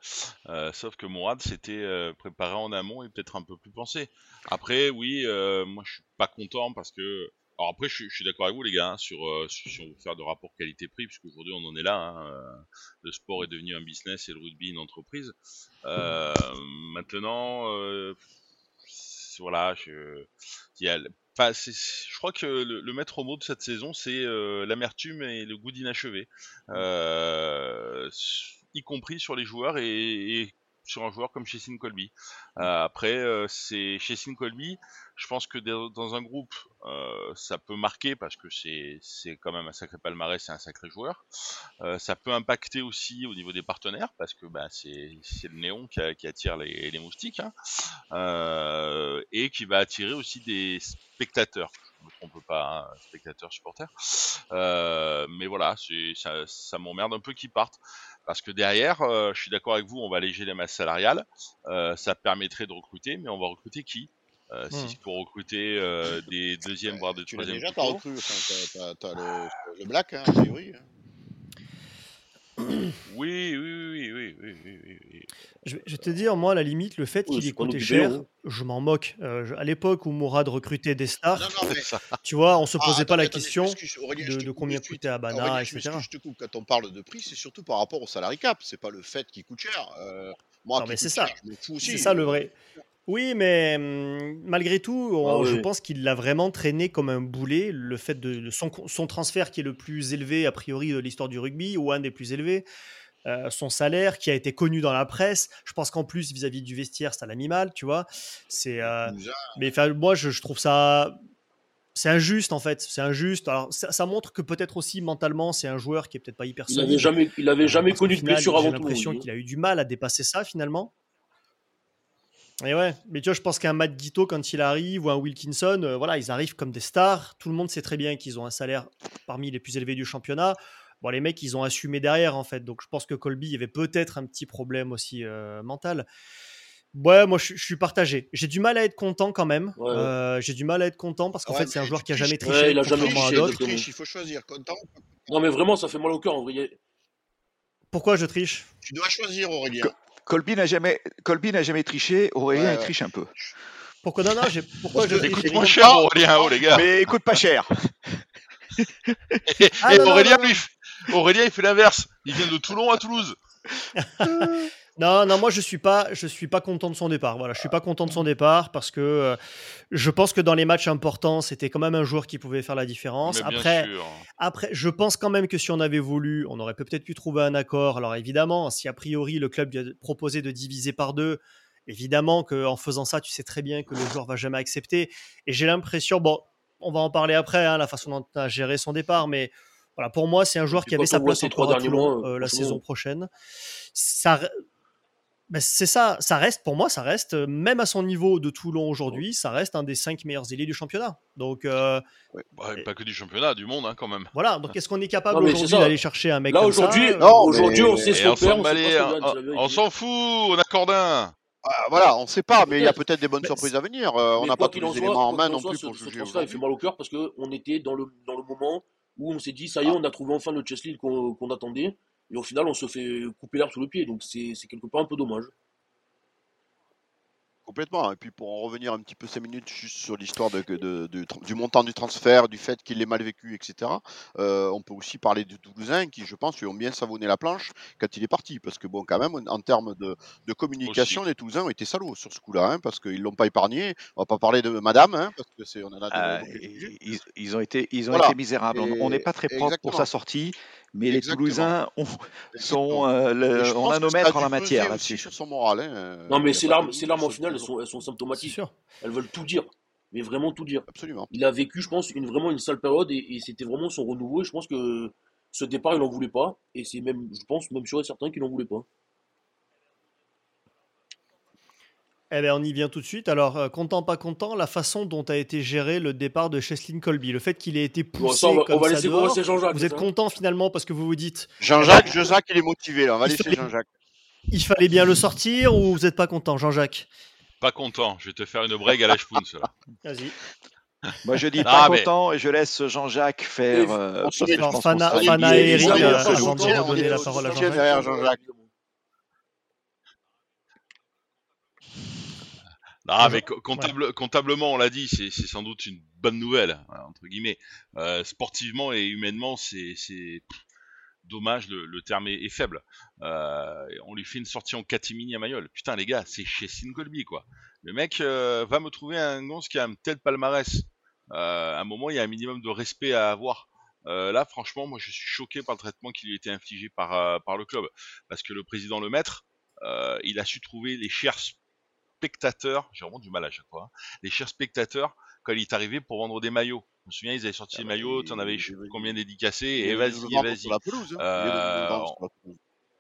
Euh, sauf que Mourad s'était euh, préparé en amont et peut-être un peu plus pensé. Après, oui, euh, moi je suis pas content parce que. Alors après, je, suis- d'accord avec vous les gars hein, sur, euh, si on veut faire de rapport qualité-prix, puisque aujourd'hui on en est là. hein, euh, le sport est devenu un business et le rugby une entreprise. Euh, maintenant, euh, voilà, je, y a, je crois que le, maître mot de cette saison, c'est l'amertume et le goût d'inachevé, y compris sur les joueurs et sur un joueur comme Chessin Colby. Euh, après, euh, c'est Chessin Colby. Je pense que dans un groupe, euh, ça peut marquer parce que c'est quand même un sacré palmarès, c'est un sacré joueur. Euh, ça peut impacter aussi au niveau des partenaires parce que bah, c'est le néon qui, attire les, les moustiques hein. Euh, et qui va attirer aussi des spectateurs. Je me trompe pas, hein, spectateurs, supporters. Euh, mais voilà, ça, ça m'emmerde un peu qu'ils partent parce que derrière, euh, je suis d'accord avec vous, on va alléger les masses salariales. Euh, ça permettrait de recruter, mais on va recruter qui? Euh, Si Hmm. c'est pour recruter euh, des deuxièmes voire des tu troisièmes déjà, t'as couteaux, recru, enfin, t'as, t'as- t'as le, le Black, hein, a priori. hein. Oui, oui, oui, oui, oui, oui, oui, oui. Je, vais- te dire, moi, à la limite, le fait Ouais, qu'il ait coûté cher, hein. je m'en moque. Euh, je- à l'époque où Mourad recrutait des stars, Non, non, mais tu vois, on se Ah, posait pas la je question Aurélien, de, de combien coûtait Aurélien, je etc. je te coupe. Quand on parle de prix, c'est surtout par rapport au salary cap. C'est pas le fait qu'il coûte cher. Euh, moi, Non, mais c'est ça. C'est ça le vrai. Oui, mais hum, malgré tout, on- Ah oui, je pense qu'il l'a vraiment traîné comme un boulet. Le fait de, de son, son transfert qui est le plus élevé a priori de l'histoire du rugby, ou un des plus élevés, euh, son salaire qui a été connu dans la presse. Je pense qu'en plus, vis-à-vis du vestiaire, ça l'a mis mal, tu vois. C'est, euh, mais moi, je, je trouve ça. C'est injuste en fait, c'est injuste. Alors ça, ça montre que peut-être aussi mentalement c'est un joueur qui est peut-être pas hyper Il solide. avait jamais, il avait jamais parce connu de blessure J'ai avant tout. l'impression oui. qu'il a eu du mal à dépasser ça finalement. Et ouais, mais tu vois, je pense qu'un Matt Guito, quand il arrive, ou un Wilkinson, euh, voilà, ils arrivent comme des stars. Tout le monde sait très bien qu'ils ont un salaire parmi les plus élevés du championnat. Bon, les mecs, ils ont assumé derrière, en fait. Donc, je pense que Colby, il y avait peut-être un petit problème aussi euh, mental. Ouais, moi, je, je suis partagé. J'ai du mal à être content quand même. Ouais, ouais. Euh, J'ai du mal à être content parce qu'en Ouais, fait, c'est un joueur qui a jamais Ouais, triché, il a jamais à triché, d'autres. Tu triches, il faut choisir. Content. Non, mais vraiment, ça fait mal au cœur en vrai. Pourquoi je triche? Tu dois choisir, Aurélien. Co- Colby n'a jamais, Colby n'a jamais triché. Aurélien, Ouais, il ouais. triche un peu. Pourquoi non, non, j'ai- pourquoi je triche? écoute, Écoute moins cher Aurélien, oh les gars. Mais il coûte pas cher. Et, Ah, et non, Aurélien, non, non. lui, Aurélien, il fait l'inverse. Il vient de Toulon à Toulouse. Non, non, moi je suis pas, je suis pas content de son départ. Voilà, je suis pas content de son départ parce que euh, je pense que dans les matchs importants, c'était quand même un joueur qui pouvait faire la différence. Après, sûr. après, je pense quand même que si on avait voulu, on aurait peut-être pu trouver un accord. Alors évidemment, si a priori le club lui a proposé de diviser par deux, évidemment qu'en faisant ça, tu sais très bien que le joueur va jamais accepter. Et j'ai l'impression, bon, on va en parler après, hein, la façon dont tu as géré son départ, mais voilà, pour moi, c'est un joueur qui avait sa place en trois derniers Toulon mois, euh, la saison prochaine. Ça, ben, c'est ça, ça reste pour moi, ça reste euh, même à son niveau de Toulon aujourd'hui, ça reste un des cinq meilleurs ailiers du championnat. Donc euh, Ouais, pas que du championnat, du monde hein, quand même. voilà, donc est-ce qu'on est capable aujourd'hui ça. d'aller chercher un mec Là ça aujourd'hui, Euh, Non, aujourd'hui mais- on sait ce qu'on s'en on s'en fout, on accorde un. Ah, voilà, on sait pas, mais il y a Peut-être. des bonnes Mais surprises à venir. Euh, on n'a pas tous les soit, éléments en main non plus ce, pour ce juger il fait mal au cœur parce qu'on était dans le, dans le moment où on s'est dit, ça y est, Ah. on a trouvé enfin le Chesley qu'on qu'on attendait. Et au final, on se fait couper l'herbe sous le pied. Donc c'est quelque part un peu dommage. Complètement. Et puis pour en revenir un petit peu cinq minutes juste sur l'histoire de, de- de- du montant du transfert, du fait qu'il est mal vécu, etc. euh, on peut aussi parler du Toulousain qui, je pense, lui ont bien savonné la planche quand il est parti. Parce que bon, quand même, en termes de, de communication, Aussi. les Toulousains ont été salauds sur ce coup-là, hein, parce qu'ils l'ont pas épargné. On va pas parler de Madame, hein, parce que c'est on en a Euh, discuté. ils, ils ont été, ils ont Voilà. été misérables. On- On n'est pas très propre pour sa sortie, mais les. Toulousains ont- sont, euh, le- on a nos maîtres en la matière là-dessus. sur son moral. hein, Non, il mais ces larmes, ces larmes, sur au ce final, elles sont, elles sont symptomatiques. sûr. Elles veulent tout dire. Mais vraiment tout dire. Absolument. Il a vécu, je pense, une, vraiment une sale période et, et c'était vraiment son renouveau. Et je pense que ce départ, il n'en voulait pas. Et c'est même, je pense, même sûr et certain qu'il n'en voulait pas. Eh bien, on y vient tout de suite. Alors, euh, content, pas content, la façon dont a été géré le départ de Cheslin Colby, le fait qu'il ait été Bon, poussé ça, on va, comme on va ça dehors, Jean-Jacques. vous êtes ça content finalement parce que vous vous dites Jean-Jacques, Jacques, il est motivé là. On va Il laisser fallait- Jean-Jacques. il fallait bien le sortir ou vous n'êtes pas content, Jean-Jacques? Pas content, je vais te faire une break à la Spoons. là. Vas-y. Moi, je dis Ah, pas mais- content et je laisse Jean-Jacques faire. Euh, Fana- Fana et Eric, euh, on avant de soutient, redonner on la parole à Jean-Jacques. derrière Jean-Jacques. Non, mais co- comptable, comptablement, on l'a dit, c'est sans doute une bonne nouvelle, entre guillemets. Euh, sportivement et humainement, c'est dommage, le, le terme est, est faible. Euh, on lui fait une sortie en catimini à Mayol. Putain, les gars, c'est chez Colby, quoi. Le mec euh, va me trouver un gonce qui a un tel palmarès. À un moment, il y a un minimum de respect à avoir. Euh, là, franchement, moi, je suis choqué par le traitement qui lui a été infligé par, euh, par le club. Parce que le président Le Maître, euh, il a su trouver les chers spectateurs, j'ai vraiment du mal à chaque fois, hein, les chers spectateurs, quand il est arrivé pour vendre des maillots. Je me souviens, ils avaient sorti Ah des bah, maillots, il- tu en avais je sais il- plus combien dédicacés, et vas-y, vas-y. hein. Euh.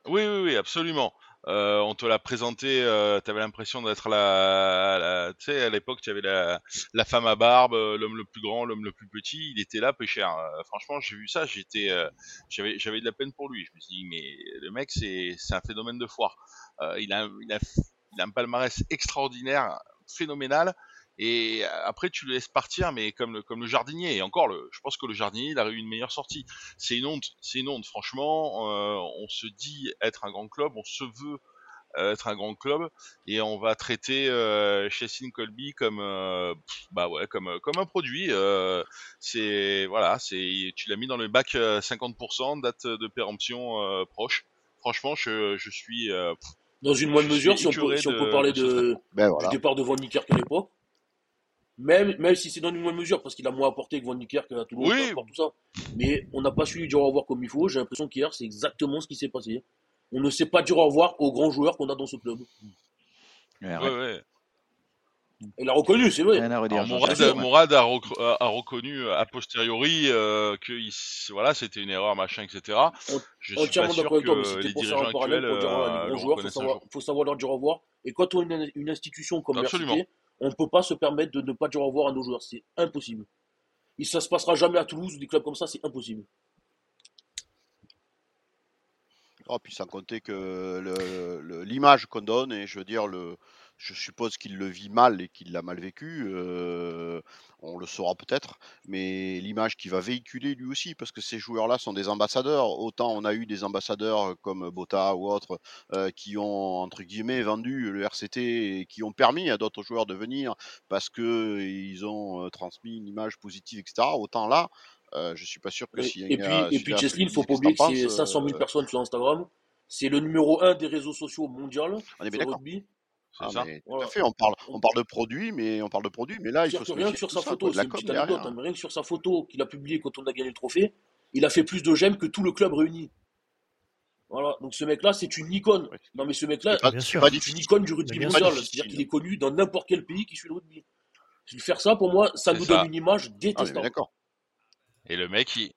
Oui, oui, oui, absolument. Euh, on te l'a présenté, euh, tu avais l'impression d'être la, la- tu sais, à l'époque, tu avais la, la femme à barbe, l'homme le plus grand, l'homme le plus petit, il était là, peu cher. Euh, franchement, j'ai vu ça, j'étais, j'avais, j'avais de la peine pour lui. Je me suis dit, mais le mec, c'est, c'est un phénomène de foire. Il a, il a, il a un palmarès extraordinaire, phénoménal. Et après, tu le laisses partir, mais comme le, comme le jardinier. Et encore, je pense que le jardinier, il a eu une meilleure sortie. C'est une honte, c'est une honte. Franchement, euh, on se dit être un grand club, on se veut euh, être un grand club, et on va traiter euh, Colby comme, euh, bah ouais, comme, comme un produit. Euh, c'est voilà, c'est, tu l'as mis dans le bac euh, 50%, date de péremption euh, proche. Franchement, je, je suis euh, Dans une moindre mesure, si on, peut, écœuré si on de- peut parler de. Ben du départ de Van Niekerk à l'époque, même, même si c'est dans une moindre mesure, parce qu'il a moins apporté que Van Niekerk à Toulouse, Oui. tout ça. Mais on n'a pas su lui dire au revoir comme il faut. J'ai l'impression qu'hier, c'est exactement ce qui s'est passé. On ne sait pas dire au revoir aux grands joueurs qu'on a dans ce club. Ouais, ouais, ouais. Il a reconnu, c'est vrai. Rien à redire. Alors. Mourad, Mourad a, rec- a- a reconnu euh, a posteriori euh, que il voilà, c'était une erreur, machin, etc. On- Je suis pas Entièrement sûr d'accord avec toi, mais que c'était les pour faire dirigeants un parallèle actuels pour dire euh, joueurs, il faut savoir, faut savoir leur dire au revoir. Et quand on a une, une institution comme l'RCT, on ne peut pas se permettre de ne pas dire au revoir à nos joueurs. C'est impossible. Et ça se passera jamais à Toulouse ou des clubs comme ça, c'est impossible. Oh, puis sans compter que l'image qu'on donne, et je veux dire, le, je suppose qu'il le vit mal et qu'il l'a mal vécu, euh, on le saura peut-être, mais l'image qu'il va véhiculer lui aussi, parce que ces joueurs-là sont des ambassadeurs. Autant on a eu des ambassadeurs comme Bota ou autres euh, qui ont, entre guillemets, vendu le RCT et qui ont permis à d'autres joueurs de venir parce qu'ils ont euh, transmis une image positive, etc. Autant là, euh, je suis pas sûr que s'il y a et puis, et puis Cheslin, faut pas que oublier que c'est penses, 500 000 euh, personnes sur Instagram. c'est le numéro un des réseaux sociaux mondial On est bien Ah, ça. mais tout Voilà. à fait, on parle, on parle de produits, mais on parle de produits, mais là, il faut se rien que sur sa ça, photo, c'est une petite anecdote, hein, mais rien que sur sa photo qu'il a publiée quand on a gagné le trophée, il a fait plus de j'aime que tout le club réuni. Voilà, donc ce mec-là, c'est une icône. Non, mais ce mec-là, C'est une icône du rugby mondial. C'est-à-dire qu'il est connu dans n'importe quel pays qui suit le rugby. Faire ça, pour moi, ça nous ça. donne une image Ah, mais détestable. d'accord. Et le mec, il...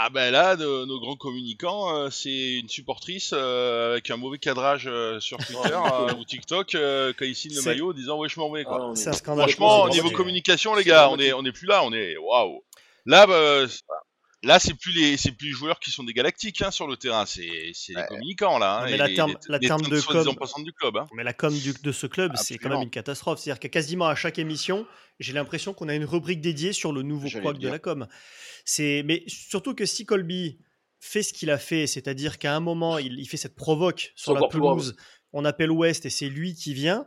Ah ben là, de- nos grands communicants, euh, c'est une supportrice euh, avec un mauvais cadrage euh, sur Twitter euh, ou TikTok euh, quand il signe le maillot en disant ouais je m'en vais Ah quoi. non, mais- C'est un scandale. Franchement, C'est- niveau communication les gars, on est on est plus là, on est waouh. Là bah, là c'est plus les c'est plus les joueurs qui sont des galactiques hein, sur le terrain, c'est c'est les communicants là. hein, mais la terme- les- la les terme teintes de com- passantes du club. Hein. Mais la com du- de ce club, c'est quand même une catastrophe. C'est-à-dire qu'à quasiment à chaque émission, j'ai l'impression qu'on a une rubrique dédiée sur le nouveau le de la com. C'est, mais surtout que si Colby fait ce qu'il a fait, c'est-à-dire qu'à un moment, il, il fait cette provoque sur la pelouse, on appelle Ouest et c'est lui qui vient.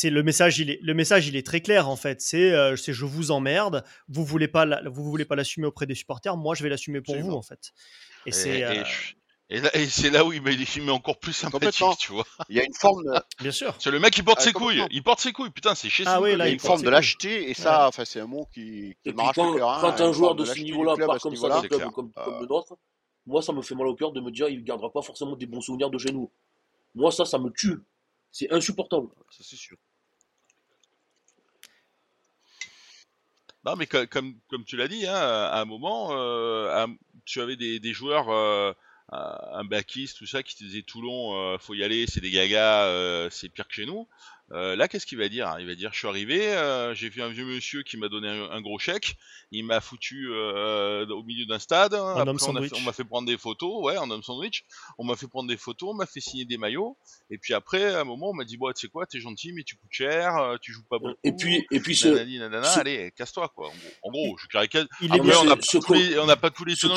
C'est le message, il est, le message, il est très clair en fait. C'est, euh, c'est je vous emmerde. Vous voulez pas, la- vous voulez pas l'assumer auprès des supporters. Moi, je vais l'assumer pour vous en fait. Et, Et, c'est, et euh, et c'est là où il met, il met encore plus sympathique, tu vois. Il y a une forme de, bien sûr. C'est le mec qui porte Ah, ses couilles, il porte ses couilles, putain, c'est chez Ah oui, là, il y a une forme de lâcheté, et ça, enfin, c'est un mot qui, qui puis m'arrache quand, le cœur. hein, quand un joueur de ce niveau-là part comme ça club comme, comme le nôtre, moi ça me fait mal au cœur de me dire il gardera pas forcément des bons souvenirs de chez nous. Moi ça, ça me tue. C'est insupportable. Ça, c'est sûr. Non, mais co- comme, comme tu l'as dit, hein, à un moment, euh, tu avais des, des joueurs, euh, un backiste, tout ça, qui te disaient Toulon, euh, faut y aller, c'est des gagas, euh, c'est pire que chez nous. Euh, là, qu'est-ce qu'il va dire Il va dire Je suis arrivé, euh, j'ai vu un vieux monsieur qui m'a donné un, un gros chèque, il m'a foutu euh, au milieu d'un stade, En après homme on, a fait- sandwich. on m'a fait prendre des photos, ouais, en homme sandwich, on m'a fait prendre des photos, on m'a fait signer des maillots, et puis après, à un moment, on m'a dit Bon, tu sais quoi, t'es gentil, mais tu coûtes cher, euh, tu joues pas beaucoup. Et puis, et puis ce, Nanani, nanana, ce- allez, casse-toi quoi. En gros, en gros, je caricature. Il est Après, bien. on n'a ce- pas, ce tous les- com- on n'a pas tous les tenants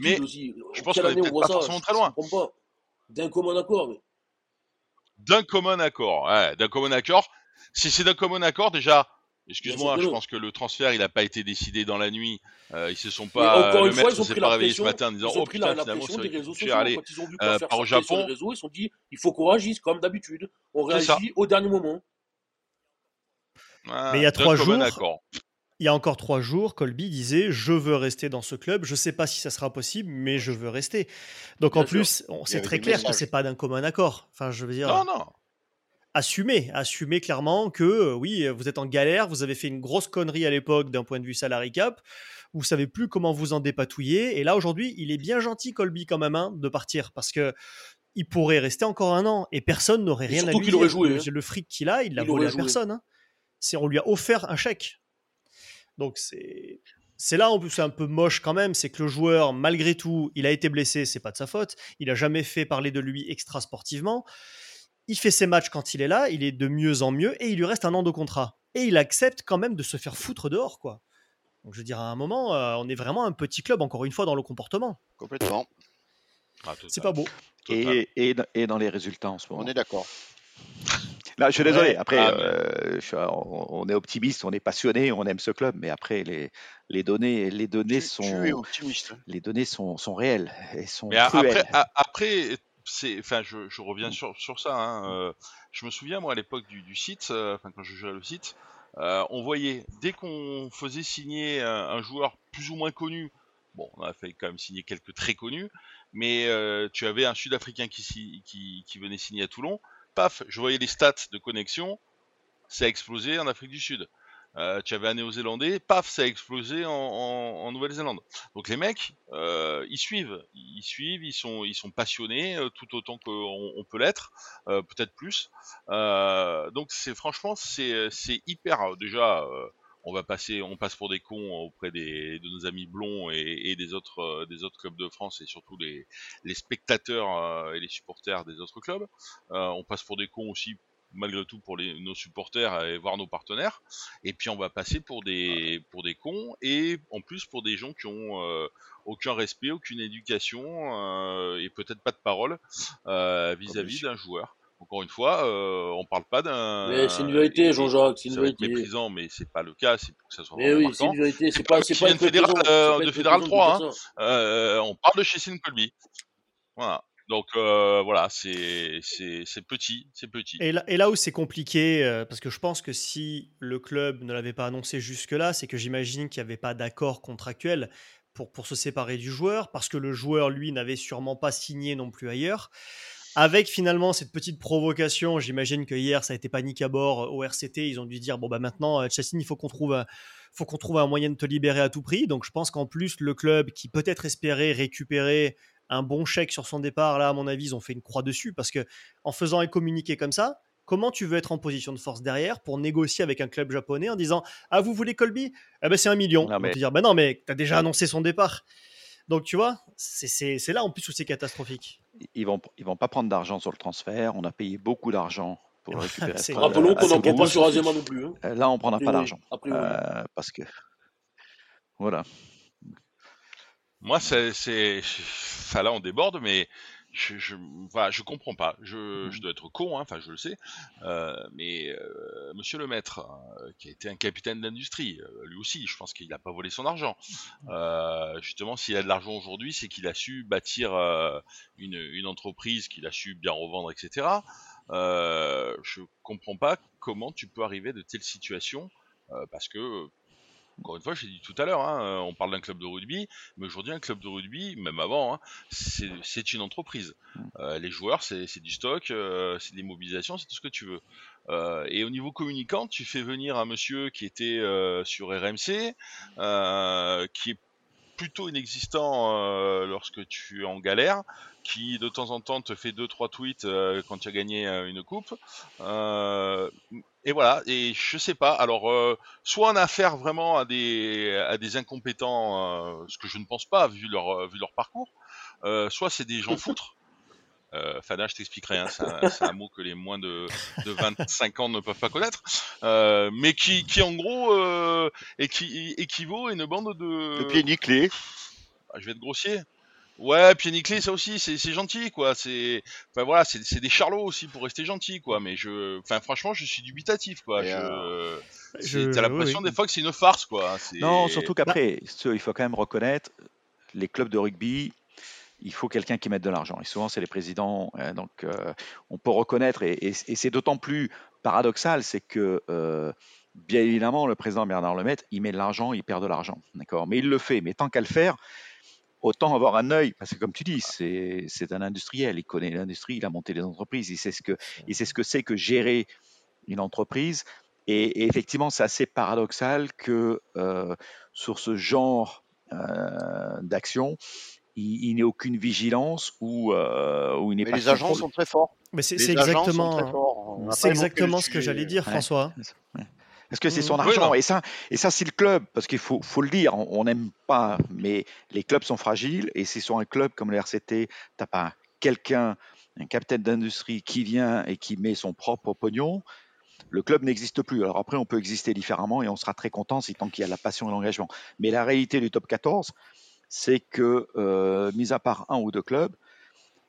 mais aussi. je pense qu'on est peut-être pas ça forcément très loin. D'un commun accord. mais- d'un commun accord. Ouais, d'un commun accord. Si c'est d'un commun accord, déjà, excuse-moi, je pense que le transfert, il n'a pas été décidé dans la nuit. Euh, ils se sont pas. encore le une fois, maître ils ont s'est pris pas la réveillé ce matin en disant ils ont Oh pris putain, la, la finalement, pression des réseaux sociaux. Allez, Quand ils ont vu euh, faire au sur les Japon. réseaux, ils se sont dit il faut qu'on réagisse comme d'habitude. On réagit au dernier moment. Mais il y a trois jours. Il y a encore trois jours, Colby disait Je veux rester dans ce club. Je ne sais pas si ça sera possible, mais je veux rester. Donc Bien en plus, c'est très clair que messages. c'est pas d'un commun accord. Enfin, je veux dire, Non, non. assumer, assumer clairement que euh, oui, vous êtes en galère, vous avez fait une grosse connerie à l'époque d'un point de vue salary cap. Vous savez plus comment vous en dépatouiller. Et là aujourd'hui, il est bien gentil, Colby, quand même, hein, de partir parce que il pourrait rester encore un an et personne n'aurait rien à surtout lui qu'il dire. aurait joué, Le, hein. le fric qu'il a, il l'a volé à joué. personne. hein. C'est on lui a offert un chèque. Donc c'est c'est là en plus c'est un peu moche quand même, c'est que le joueur malgré tout, il a été blessé, c'est pas de sa faute. Il a jamais fait parler de lui extra sportivement. Il fait ses matchs quand il est là, il est de mieux en mieux et il lui reste un an de contrat. Et il accepte quand même de se faire foutre dehors quoi. Donc je veux dire à un moment, euh, on est vraiment un petit club encore une fois dans le comportement. Complètement. Ah, C'est pas beau. Et, et dans les résultats en ce moment. On est d'accord. Là, je suis désolé. Ouais. Après, Ah, euh, je on, on est optimiste, on est passionné, on aime ce club, mais après, les, les données, les données Tu, sont, tu es optimiste. les données sont, sont réelles et sont Mais cruelles. après, a- après, c'est, enfin, je, je reviens sur, sur ça. Hein, euh, je me souviens moi à l'époque du, du site, euh, enfin quand je jouais à le site, euh, on voyait dès qu'on faisait signer un, un joueur plus ou moins connu. Bon, on a fait quand même signer quelques très connus, mais euh, tu avais un Sud-Africain qui, qui venait signer à Toulon. Paf, je voyais les stats de connexion, ça a explosé en Afrique du Sud. Euh, tu avais un Néo-Zélandais, paf, ça a explosé en, Nouvelle-Zélande. Donc les mecs, euh, ils suivent, ils suivent, ils sont, ils sont passionnés euh, tout autant qu'on on peut l'être, peut-être plus. Donc c'est franchement, c'est, hyper. Déjà, on va passer, on passe pour des cons auprès des, de nos amis blonds et, et des autres, euh, des autres clubs de France et surtout les, les spectateurs euh, et les supporters des autres clubs. Euh, on passe pour des cons aussi malgré tout pour les, nos supporters et voir nos partenaires. Et puis on va passer pour des pour des cons et en plus pour des gens qui ont euh, aucun respect, aucune éducation euh, et peut-être pas de parole euh, vis-à-vis d'un joueur. Encore une fois, euh, on parle pas d'un. Mais c'est une vérité, Jean-Jacques, c'est une vérité. méprisant, mais c'est pas le cas. C'est pour que ça soit Mais oui, c'est une vérité. C'est pas, c'est une de fédéral, prétention, euh, c'est pas de fédéral prétention 3, de hein. Euh, on parle de chez Colby. Voilà. Donc euh, voilà, c'est petit, c'est petit. Et là, et là où c'est compliqué, euh, parce que je pense que si le club ne l'avait pas annoncé jusque-là, c'est que j'imagine qu'il n'y avait pas d'accord contractuel pour, pour se séparer du joueur, parce que le joueur, lui, n'avait sûrement pas signé non plus ailleurs. Avec finalement cette petite provocation, j'imagine que hier ça a été panique à bord euh, au RCT. Ils ont dû dire bon bah maintenant, euh, Chassin, il faut qu'on trouve, un, faut qu'on trouve un moyen de te libérer à tout prix. Donc je pense qu'en plus le club qui peut-être espérait récupérer un bon chèque sur son départ, là à mon avis ils ont fait une croix dessus parce que en faisant un communiqué comme ça, comment tu veux être en position de force derrière pour négocier avec un club japonais en disant ah vous voulez Colby? Eh ben c'est un million. Non, On mais- te dire ben non mais t'as déjà annoncé son départ. Donc tu vois, c'est- là en plus où c'est catastrophique. Ils vont, ils vont pas prendre d'argent sur le transfert. On a payé beaucoup d'argent pour le récupérer. Rappelons qu'on n'en prend pas sur Azema non plus. Hein. Euh, Là, on prendra A pas d'argent. Euh, parce que. Voilà. Moi, c'est, c'est, ça là, on déborde, mais je, je, voilà, je comprends pas. Je, je dois être con, hein, enfin, je le sais. Euh, mais euh, Monsieur le Maître, euh, qui a été un capitaine d'industrie, euh, lui aussi, je pense qu'il n'a pas volé son argent. Euh, justement, s'il a de l'argent aujourd'hui, c'est qu'il a su bâtir euh, une, une entreprise, qu'il a su bien revendre, etc. Euh, je comprends pas comment tu peux arriver de telles situations, euh, parce que encore une fois, j'ai dit tout à l'heure, hein, euh, on parle d'un club de rugby, mais aujourd'hui, un club de rugby, même avant, hein, c'est une entreprise. Euh, les joueurs, c'est du stock, euh, c'est des mobilisations, c'est tout ce que tu veux. Euh, et au niveau communicant, tu fais venir un monsieur qui était sur RMC, qui est plutôt inexistant lorsque tu es en galère, qui de temps en temps te fait deux trois tweets euh, quand tu as gagné euh, une coupe. Euh, et voilà. Et je sais pas. Alors, soit on a affaire vraiment à des à des incompétents, ce que je ne pense pas vu leur vu leur parcours. Soit c'est des gens foutres. Euh, Fada, je t'expliquerai, hein, c'est un, mot que les moins de, de 25 ans ne peuvent pas connaître, euh, mais qui, qui en gros euh, équi- équivaut à une bande de... Le pied nickelé. Ah, je vais être grossier. Ouais, pied nickelé, ça aussi, c'est c'est gentil, quoi. C'est, enfin voilà, c'est c'est des charlots aussi pour rester gentil, quoi. Mais je, enfin franchement, je suis dubitatif, quoi. Et, Je, euh, Je- t'as l'impression oui. des fois que c'est une farce, quoi. C'est- Non, surtout qu'après, ce- il faut quand même reconnaître, les clubs de rugby, il faut quelqu'un qui mette de l'argent. Et souvent, c'est les présidents. euh, donc, euh, on peut reconnaître, et, et- et c'est d'autant plus paradoxal, c'est que, euh, bien évidemment, le président Bernard Lemaitre, il met de l'argent, il perd de l'argent. D'accord? Mais il le fait. Mais tant qu'à le faire, autant avoir un œil, parce que comme tu dis, c'est un industriel, il connaît l'industrie, il a monté des entreprises, il sait ce que il sait ce que c'est que gérer une entreprise. Et, et effectivement, c'est assez paradoxal que euh, sur ce genre euh, d'action, il, il n'ait aucune vigilance ou, euh, ou il n'ait Mais pas les agents sont très forts. Mais c'est exactement, c'est exactement ce que j'allais dire, Ouais. François. Ouais. Parce que c'est son. Oui, argent. et ça, et ça c'est le club. Parce qu'il faut, faut le dire, on n'aime pas, mais les clubs sont fragiles. Et c'est sur un club comme le RCT, tu n'as pas quelqu'un, un capitaine d'industrie qui vient et qui met son propre pognon. Le club n'existe plus. Alors après, on peut exister différemment et on sera très content si tant qu'il y a la passion et l'engagement. Mais la réalité du top 14, c'est que, euh, mis à part un ou deux clubs,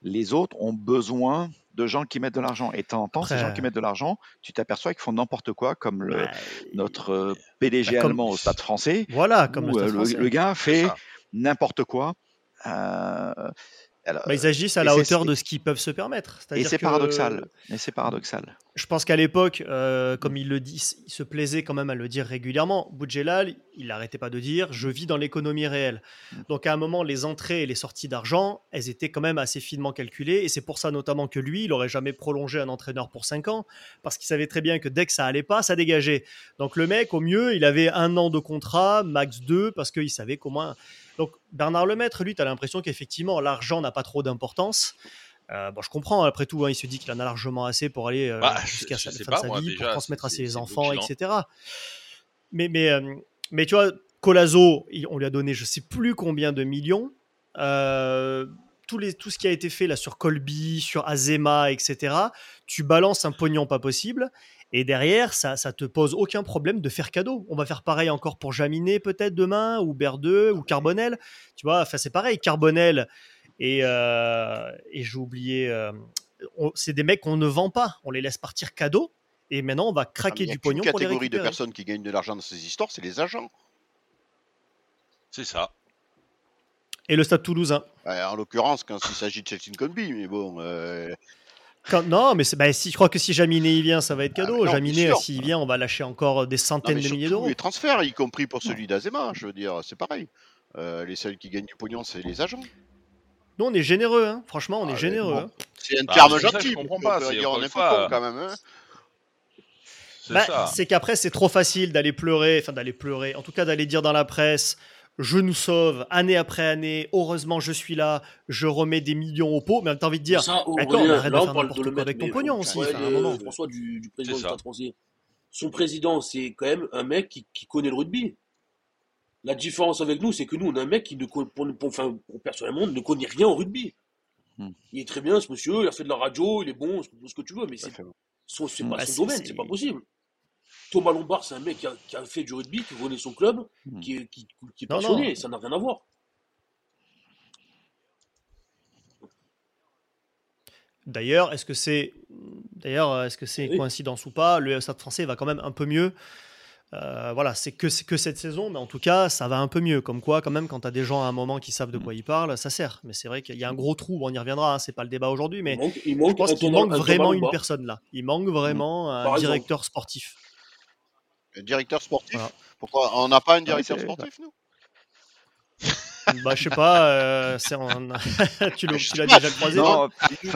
les autres ont besoin de gens qui mettent de l'argent. Et de temps en temps, ces gens qui mettent de l'argent, tu t'aperçois qu'ils font n'importe quoi, comme le, Bah, notre euh, PDG Bah, comme- allemand au Stade français, Voilà, comme où le Stade euh, le, français. le gars fait n'importe quoi. euh, alors, Bah, ils agissent à la hauteur de ce qu'ils peuvent se permettre. et c'est que- paradoxal. Et c'est paradoxal. Je pense qu'à l'époque, euh, comme il le dit, il se plaisait quand même à le dire régulièrement. Boudjelal, il n'arrêtait pas de dire Je vis dans l'économie réelle. Donc à un moment, les entrées et les sorties d'argent, elles étaient quand même assez finement calculées. Et c'est pour ça notamment que lui, il n'aurait jamais prolongé un entraîneur pour 5 ans, parce qu'il savait très bien que dès que ça allait pas, ça dégageait. Donc le mec, au mieux, il avait un an de contrat, max 2, parce qu'il savait qu'au moins. Donc Bernard Lemaître, lui, tu as l'impression qu'effectivement, l'argent n'a pas trop d'importance. Euh, bon, je comprends, après tout, hein, il se dit qu'il en a largement assez pour aller euh, Bah, jusqu'à sa fin pas, de sa moi, vie, déjà, pour transmettre à ses enfants, etc. Mais, mais, euh, mais tu vois, Colazo, on lui a donné je sais plus combien de millions. Tous les, tout ce qui a été fait là sur Colby, sur Azema, etc. Tu balances un pognon pas possible. Et derrière, ça, ça te pose aucun problème de faire cadeau. On va faire pareil encore pour Jaminet peut-être demain, ou Berdeux, ou Carbonel. Tu vois, enfin c'est pareil, Carbonel et, euh, et j'ai oublié, euh, on- c'est des mecs qu'on ne vend pas. On les laisse partir cadeau. Et maintenant, on va Ah, craquer du pognon pour les catégorie de personnes qui gagnent de l'argent dans ces histoires, c'est les agents. C'est ça. Et le Stade Toulousain. En l'occurrence, quand il s'agit de Chelsea Conby, mais bon. euh, Quand- non, mais bah, si, je crois que si Jaminet y vient, ça va être cadeau. Ah, non, sûr. s'il vient, on va lâcher encore des centaines de milliers d'euros. les transferts, y compris pour celui d'Azema, je veux dire, c'est pareil. Euh, les seuls qui gagnent du pognon, c'est les agents. Nous, on est généreux, hein. franchement, on Ah, est mais généreux. bon, hein. C'est un Bah, terme gentil, je comprends pas, c'est on est con quand même. hein. C'est Bah, c'est qu'après, c'est trop facile d'aller pleurer, enfin d'aller pleurer, en tout cas d'aller dire dans la presse je nous sauve année après année, heureusement je suis là, je remets des millions au pot, mais t'as envie de dire Ça, D'accord, Aurélien, mais arrête là, de on faire parle n'importe quoi avec ton pognon on aussi, à un moment. François du, du président du français. Son président, c'est quand même un mec qui, qui connaît le rugby. La différence avec nous, c'est que nous, on a un mec qui, ne, co- pour, pour- enfin, pour personnellement, ne connaît rien au rugby. Hmm. Il est très bien, ce monsieur, il a fait de la radio, il est bon, ce ce que tu veux, mais c'est Hmm. pas Bah, son c'est- domaine, c'est- c'est pas possible. Thomas Lombard, c'est un mec qui a, qui a fait du rugby, qui connaît son club, Hmm. qui est, qui, qui est Non, passionné, non. ça n'a rien à voir. D'ailleurs, est-ce que c'est d'ailleurs est-ce que c'est Oui. coïncidence ou pas? Le Stade Français va quand même un peu mieux. Euh, voilà, c'est que c'est que cette saison, mais en tout cas, ça va un peu mieux. Comme quoi, quand même, quand tu as des gens à un moment qui savent de quoi ils parlent, ça sert. Mais c'est vrai qu'il y a un gros trou. On y reviendra. hein, c'est pas le débat aujourd'hui, mais il manque, il je pense qu'il manque vraiment une personne là. Il manque vraiment un Par exemple. directeur sportif. Un directeur sportif Voilà. Pourquoi On n'a pas un Ouais, directeur sportif, nous? Bah, je sais pas. euh, c'est en- tu l'as déjà croisé. Non,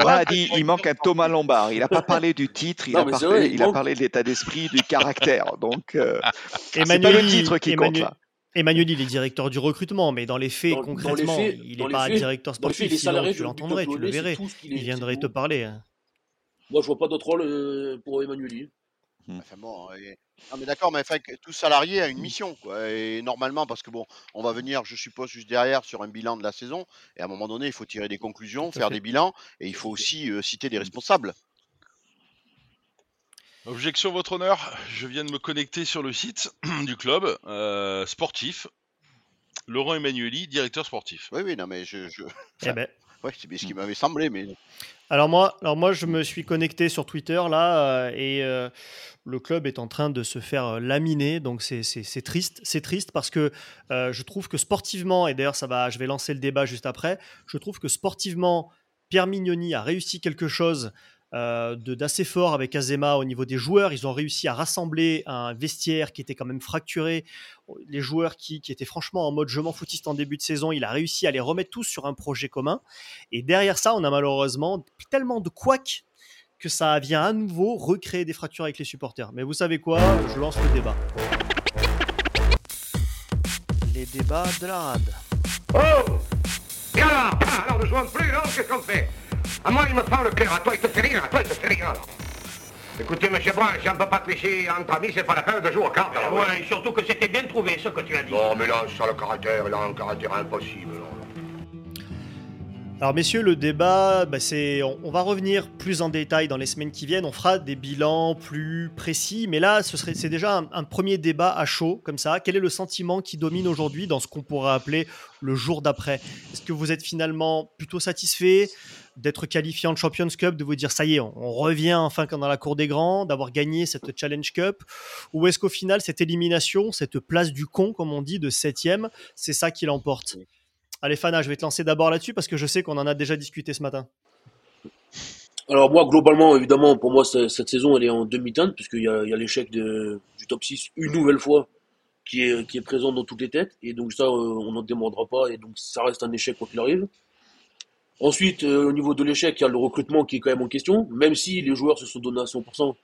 a dit il manque un Thomas Lombard. Il n'a pas parlé du titre, il, Non, a, parlé, vrai, il il a manque- parlé de l'état d'esprit, du caractère. Donc, euh, c'est pas Emmanuel, le titre qui compte Emmanuel, là. Emmanuel, il est directeur du recrutement, mais dans les faits, Dans- dans les concrètement, faits- il n'est pas faits- directeur faits, sportif. Sinon, tu l'entendrais, tu le verrais. Il viendrait te parler. Moi, je vois pas d'autre rôle euh, pour Emmanuel. Enfin bon, et- non mais d'accord, mais enfin, que tout salarié a une mission, quoi. Et normalement, parce que bon, on va venir, je suppose, juste derrière sur un bilan de la saison, et à un moment donné, il faut tirer des conclusions, faire fait. des bilans, et il faut aussi euh, citer des responsables. Objection, votre honneur. Je viens de me connecter sur le site du club euh, sportif. Laurent Emmanueli, directeur sportif. Oui, oui, non mais je, je... Eh ben. Ouais, c'est ce qui m'avait semblé, mais Alors moi, alors moi, je me suis connecté sur Twitter là euh, et euh, le club est en train de se faire euh, laminer, donc c'est triste, c'est triste parce que je trouve que sportivement et d'ailleurs ça va, je vais lancer le débat juste après. Je trouve que sportivement, Pierre Mignoni a réussi quelque chose euh, de- d'assez fort avec Azema au niveau des joueurs. Ils ont réussi à rassembler un vestiaire qui était quand même fracturé. Les joueurs qui, qui étaient franchement en mode je m'en foutiste en début de saison, il a réussi à les remettre tous sur un projet commun. Et derrière ça, on a malheureusement tellement de couacs que ça vient à nouveau recréer des fractures avec les supporters. Mais vous savez quoi? Je lance le débat. Les débats de la rade. Oh Et alors Ah, Alors ne plus, non Qu'est-ce qu'on fait À moi, il me prend le cœur. À toi, il te fait rire. À toi, il te fait rire, alors. Écoutez, monsieur Brun, si on ne peut pas tricher entre amis, c'est pas la peine de jouer aux cartes. alors. Ouais, surtout que c'était bien trouvé ce que tu as dit. Non, mais là, ça, le caractère, il a un caractère impossible. Alors messieurs, le débat, bah, c'est, on, on va revenir plus en détail dans les semaines qui viennent. On fera des bilans plus précis, mais là, ce serait, c'est déjà un, un premier débat à chaud comme ça. Quel est le sentiment qui domine aujourd'hui dans ce qu'on pourrait appeler le jour d'après? Est-ce que vous êtes finalement plutôt satisfait? D'être qualifié en Champions Cup, de vous dire ça y est, on, on revient enfin dans la cour des grands, d'avoir gagné cette Challenge Cup, ou est-ce qu'au final cette élimination, cette place du con comme on dit de septième, c'est ça qui l'emporte? Allez Fana, je vais te lancer d'abord là-dessus parce que je sais qu'on en a déjà discuté ce matin. Alors moi, globalement, évidemment, pour moi, ce- cette saison, elle est en demi-teinte, puisqu'il y a, l'échec du top 6 une nouvelle fois qui est, qui est présent dans toutes les têtes. Et donc ça, euh, on n'en démordra pas, et donc ça reste un échec quoi qu'il arrive. Ensuite, euh, au niveau de l'échec, il y a le recrutement qui est quand même en question, même si les joueurs se sont donnés à 100%.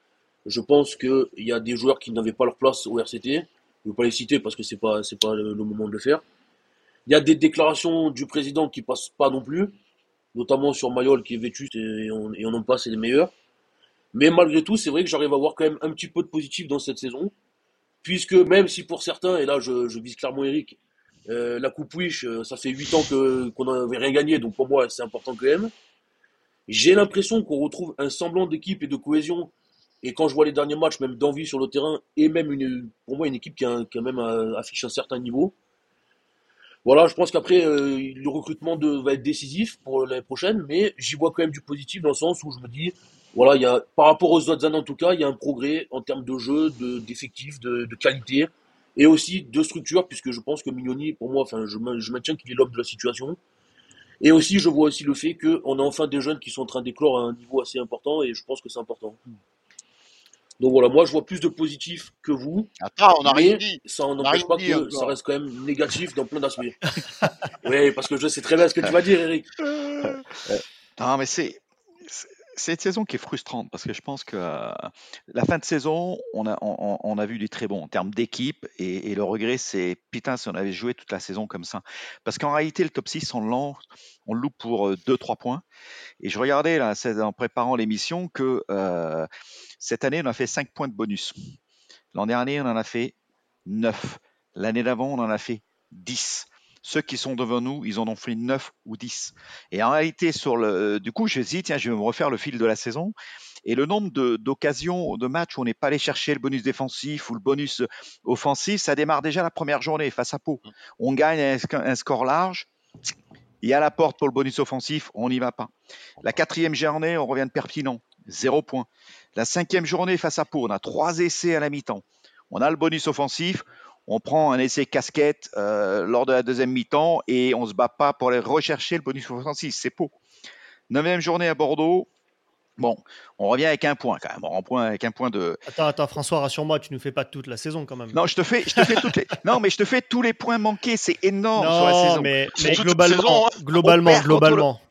Je pense qu'il y a des joueurs qui n'avaient pas leur place au RCT. Je ne vais pas les citer parce que c'est pas, c'est pas le, moment de le faire. Il y a des déclarations du président qui passent pas non plus, notamment sur Mayol qui est vétuste et on, et on en passe, les meilleurs. Mais malgré tout, c'est vrai que j'arrive à voir quand même un petit peu de positif dans cette saison, puisque même si pour certains, et là je, je vise clairement Eric, euh, la Coupe Wish, euh, ça fait 8 ans que, qu'on n'avait rien gagné, donc pour moi c'est important quand même. J'ai l'impression qu'on retrouve un semblant d'équipe et de cohésion, et quand je vois les derniers matchs, même d'envie sur le terrain, et même pour moi une équipe qui a, même euh, affiche un certain niveau. Voilà, je pense qu'après, le recrutement va être décisif pour l'année prochaine, mais j'y vois quand même du positif dans le sens où je me dis, voilà, il y a, par rapport aux autres années en tout cas, il y a un progrès en termes de jeu, de, d'effectifs, de, de qualité. Et aussi de structure, puisque je pense que Mignoni, pour moi, enfin, je, je maintiens qu'il est l'homme de la situation. Et aussi, je vois aussi le fait qu'on a enfin des jeunes qui sont en train d'éclore à un niveau assez important, et je pense que c'est important. Donc voilà, moi je vois plus de positif que vous. Attends, on n'a rien dit. Ça n'empêche pas dit que ça reste quand même négatif dans plein d'aspects. oui, parce que je sais très bien ce que tu vas dire, Eric. Euh, Non, mais c'est c'est- une saison qui est frustrante parce que je pense que euh, la fin de saison, on a, on, a vu du très bon en termes d'équipe et, le regret, c'est putain, si on avait joué toute la saison comme ça. Parce qu'en réalité, le top 6, on on le loupe pour 2-3 points. Et je regardais là, en préparant l'émission que euh, cette année, on a fait 5 points de bonus. L'an dernier, on en a fait 9. L'année d'avant, on en a fait 10. Ceux qui sont devant nous, ils en ont fait 9 ou 10. Et en réalité, sur le, du coup, je me suis dit, tiens, je vais me refaire le fil de la saison. Et le nombre d'occasions, de, matchs où on n'est pas allé chercher le bonus défensif ou le bonus offensif, ça démarre déjà la première journée face à Pau. On gagne un, un score large. Il y a la porte pour le bonus offensif, on n'y va pas. La quatrième journée, on revient de Perpignan, zéro point. La cinquième journée face à Pau, on a trois essais à la mi-temps. On a le bonus offensif, on prend un essai casquette euh, lors de la deuxième mi-temps et on se bat pas pour aller rechercher le bonus offensif. C'est Pau. Neuvième journée à Bordeaux. Bon, on revient avec un point quand même. On point avec un point de. Attends, attends, François, rassure-moi, tu nous fais pas toute la saison quand même. Non, je te fais, je te fais toutes les. Non, mais je te fais tous les points manqués. C'est énorme sur la Non, saison. mais, globalement, saison, globalement, globalement.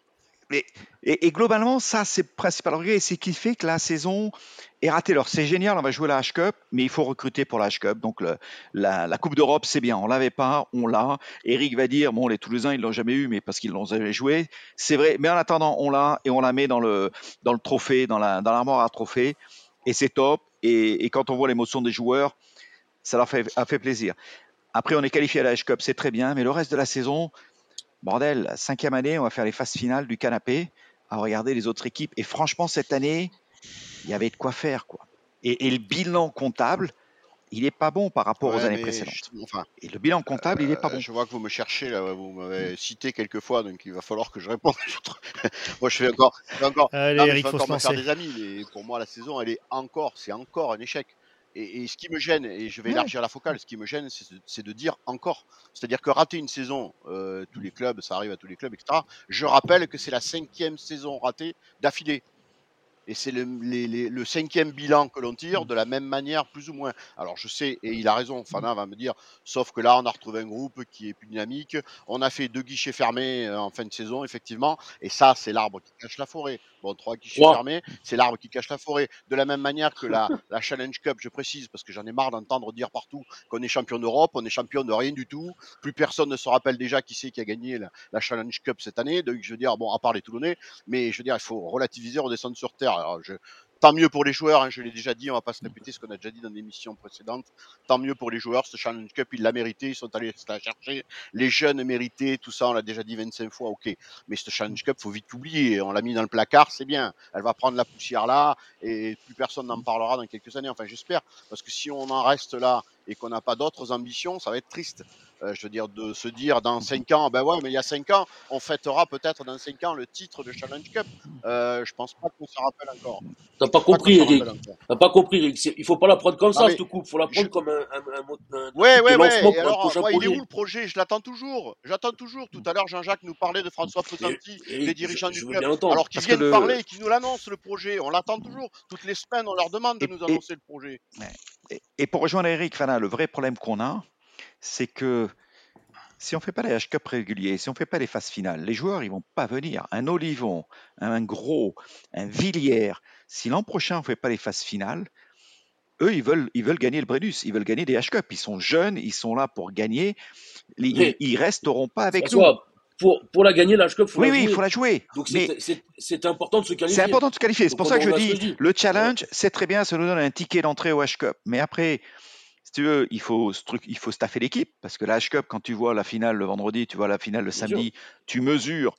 Et, globalement, ça, c'est le principal regret. C'est ce qui fait que la saison est ratée. Alors, c'est génial, on va jouer la H-Cup, mais il faut recruter pour la H-Cup. Donc, la, Coupe d'Europe, c'est bien. On l'avait pas, on l'a. Eric va dire, bon, les Toulousains, ils l'ont jamais eu, mais parce qu'ils l'ont jamais joué. C'est vrai. Mais en attendant, on l'a et on la met dans le, dans le trophée, dans la, dans l'armoire à trophée. Et c'est top. Et, et quand on voit l'émotion des joueurs, ça leur fait, a fait plaisir. Après, on est qualifié à la H-Cup, c'est très bien. Mais le reste de la saison, bordel, cinquième année, on va faire les phases finales du canapé à regarder les autres équipes. Et franchement, cette année, il y avait de quoi faire, quoi. Et, et le bilan comptable, il est pas bon par rapport aux années précédentes. je- enfin, Et le bilan comptable, il est pas euh, bon. Je vois que vous me cherchez là, vous m'avez cité quelques fois, donc il va falloir que je réponde. moi, je fais encore, je fais encore, Allez, non, je Eric, vais faut encore me faire des amis, mais pour moi, la saison, elle est encore, c'est encore un échec. Et, et ce qui me gêne, et je vais Ouais. élargir la focale, ce qui me gêne, c'est de, dire encore. C'est-à-dire que rater une saison, euh, tous les clubs, ça arrive à tous les clubs, etc. Je rappelle que c'est la cinquième saison ratée d'affilée. Et c'est le, le cinquième bilan que l'on tire de la même manière, plus ou moins. Alors je sais, et il a raison, Fana va me dire, sauf que là, on a retrouvé un groupe qui est plus dynamique. On a fait deux guichets fermés euh, en fin de saison, effectivement. Et ça, c'est l'arbre qui cache la forêt. Bon, trois guichets Trois. fermés, c'est l'arbre qui cache la forêt. De la même manière que la, la Challenge Cup, je précise, parce que j'en ai marre d'entendre dire partout qu'on est champion d'Europe, on est champion de rien du tout. Plus personne ne se rappelle déjà qui c'est qui a gagné la, la Challenge Cup cette année. Donc je veux dire, bon, à part les Toulonnais, mais je veux dire, il faut relativiser, redescendre sur terre. Alors, je, tant mieux pour les joueurs, hein, je l'ai déjà dit, on va pas se répéter ce qu'on a déjà dit dans l'émission précédente. Tant mieux pour les joueurs, ce Challenge Cup, ils l'ont mérité, ils sont allés la chercher. Les jeunes méritaient, tout ça, on l'a déjà dit 25 fois, ok. Mais ce Challenge Cup, faut vite l'oublier. On l'a mis dans le placard, c'est bien. Elle va prendre la poussière là, et plus personne n'en parlera dans quelques années. Enfin, j'espère, parce que si on en reste là et qu'on n'a pas d'autres ambitions, ça va être triste. Euh, je veux dire, de se dire dans 5 ans, ben ouais, mais il y a 5 ans, on fêtera peut-être dans 5 ans le titre de Challenge Cup. Euh, je pense pas qu'on se rappelle encore. T'as pas compris, s'en Eric. T'as pas compris, Eric. Il faut pas la prendre comme Non, ça, cette coupe. faut la prendre comme un, un, un, mot- un Ouais, ouais, de ouais. Et alors, moi, il est où le projet? Je l'attends toujours. J'attends toujours. Tout à l'heure, Jean-Jacques nous parlait de François Pesanti, les dirigeants je- du je club. Alors qu'ils viennent le- parler et qu'ils nous l'annoncent, le projet. On l'attend toujours. Toutes les semaines, on leur demande de Et- nous et- annoncer le projet. Et, et pour rejoindre Eric, Fana, le vrai problème qu'on a, c'est que si on ne fait pas les H-Cup réguliers, si on ne fait pas les phases finales, les joueurs ils vont pas venir. Un Olivon, un Gros, un Villiers, si l'an prochain on ne fait pas les phases finales, eux ils veulent, ils veulent gagner le Brenus, ils veulent gagner des H-Cup. Ils sont jeunes, ils sont là pour gagner. Ils, Mais- ils resteront pas avec nous. Pour, pour la gagner, la Cup, faut Oui, la oui, il faut la jouer. Donc c'est- important de se qualifier. c'est important de se qualifier. C'est pour ça que je dis, je dis. le challenge, c'est très bien, ça nous donne un ticket d'entrée au H-Cup. Mais après, tu veux, il faut, stru- il faut staffer l'équipe. Parce que la H-Cup, quand tu vois la finale le vendredi, tu vois la finale le Bien samedi, tu mesures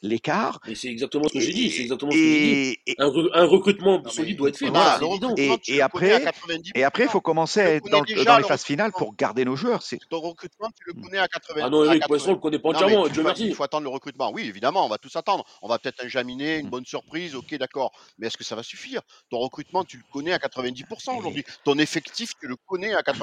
l'écart. Et c'est exactement ce que j'ai dit. C'est Et, exactement ce que j'ai dit. Un, re- un recrutement Non, solide mais doit être fait. Voilà, évident. Et, après, 90%. et après, il faut commencer à être dans, déjà, dans les le phases finales pour garder nos joueurs. C'est Ton recrutement, tu le connais à 80. Ah non, Eric, l'instant, on 80. le connaît pas mais entièrement. il Dieu faut, il merci. faut attendre le recrutement. Oui, évidemment, on va tous attendre. On va peut-être un jaminé, une bonne surprise, ok, d'accord. Mais est-ce que ça va suffire? Ton recrutement, tu le connais à 90% aujourd'hui. Ton effectif, tu le connais à 90%.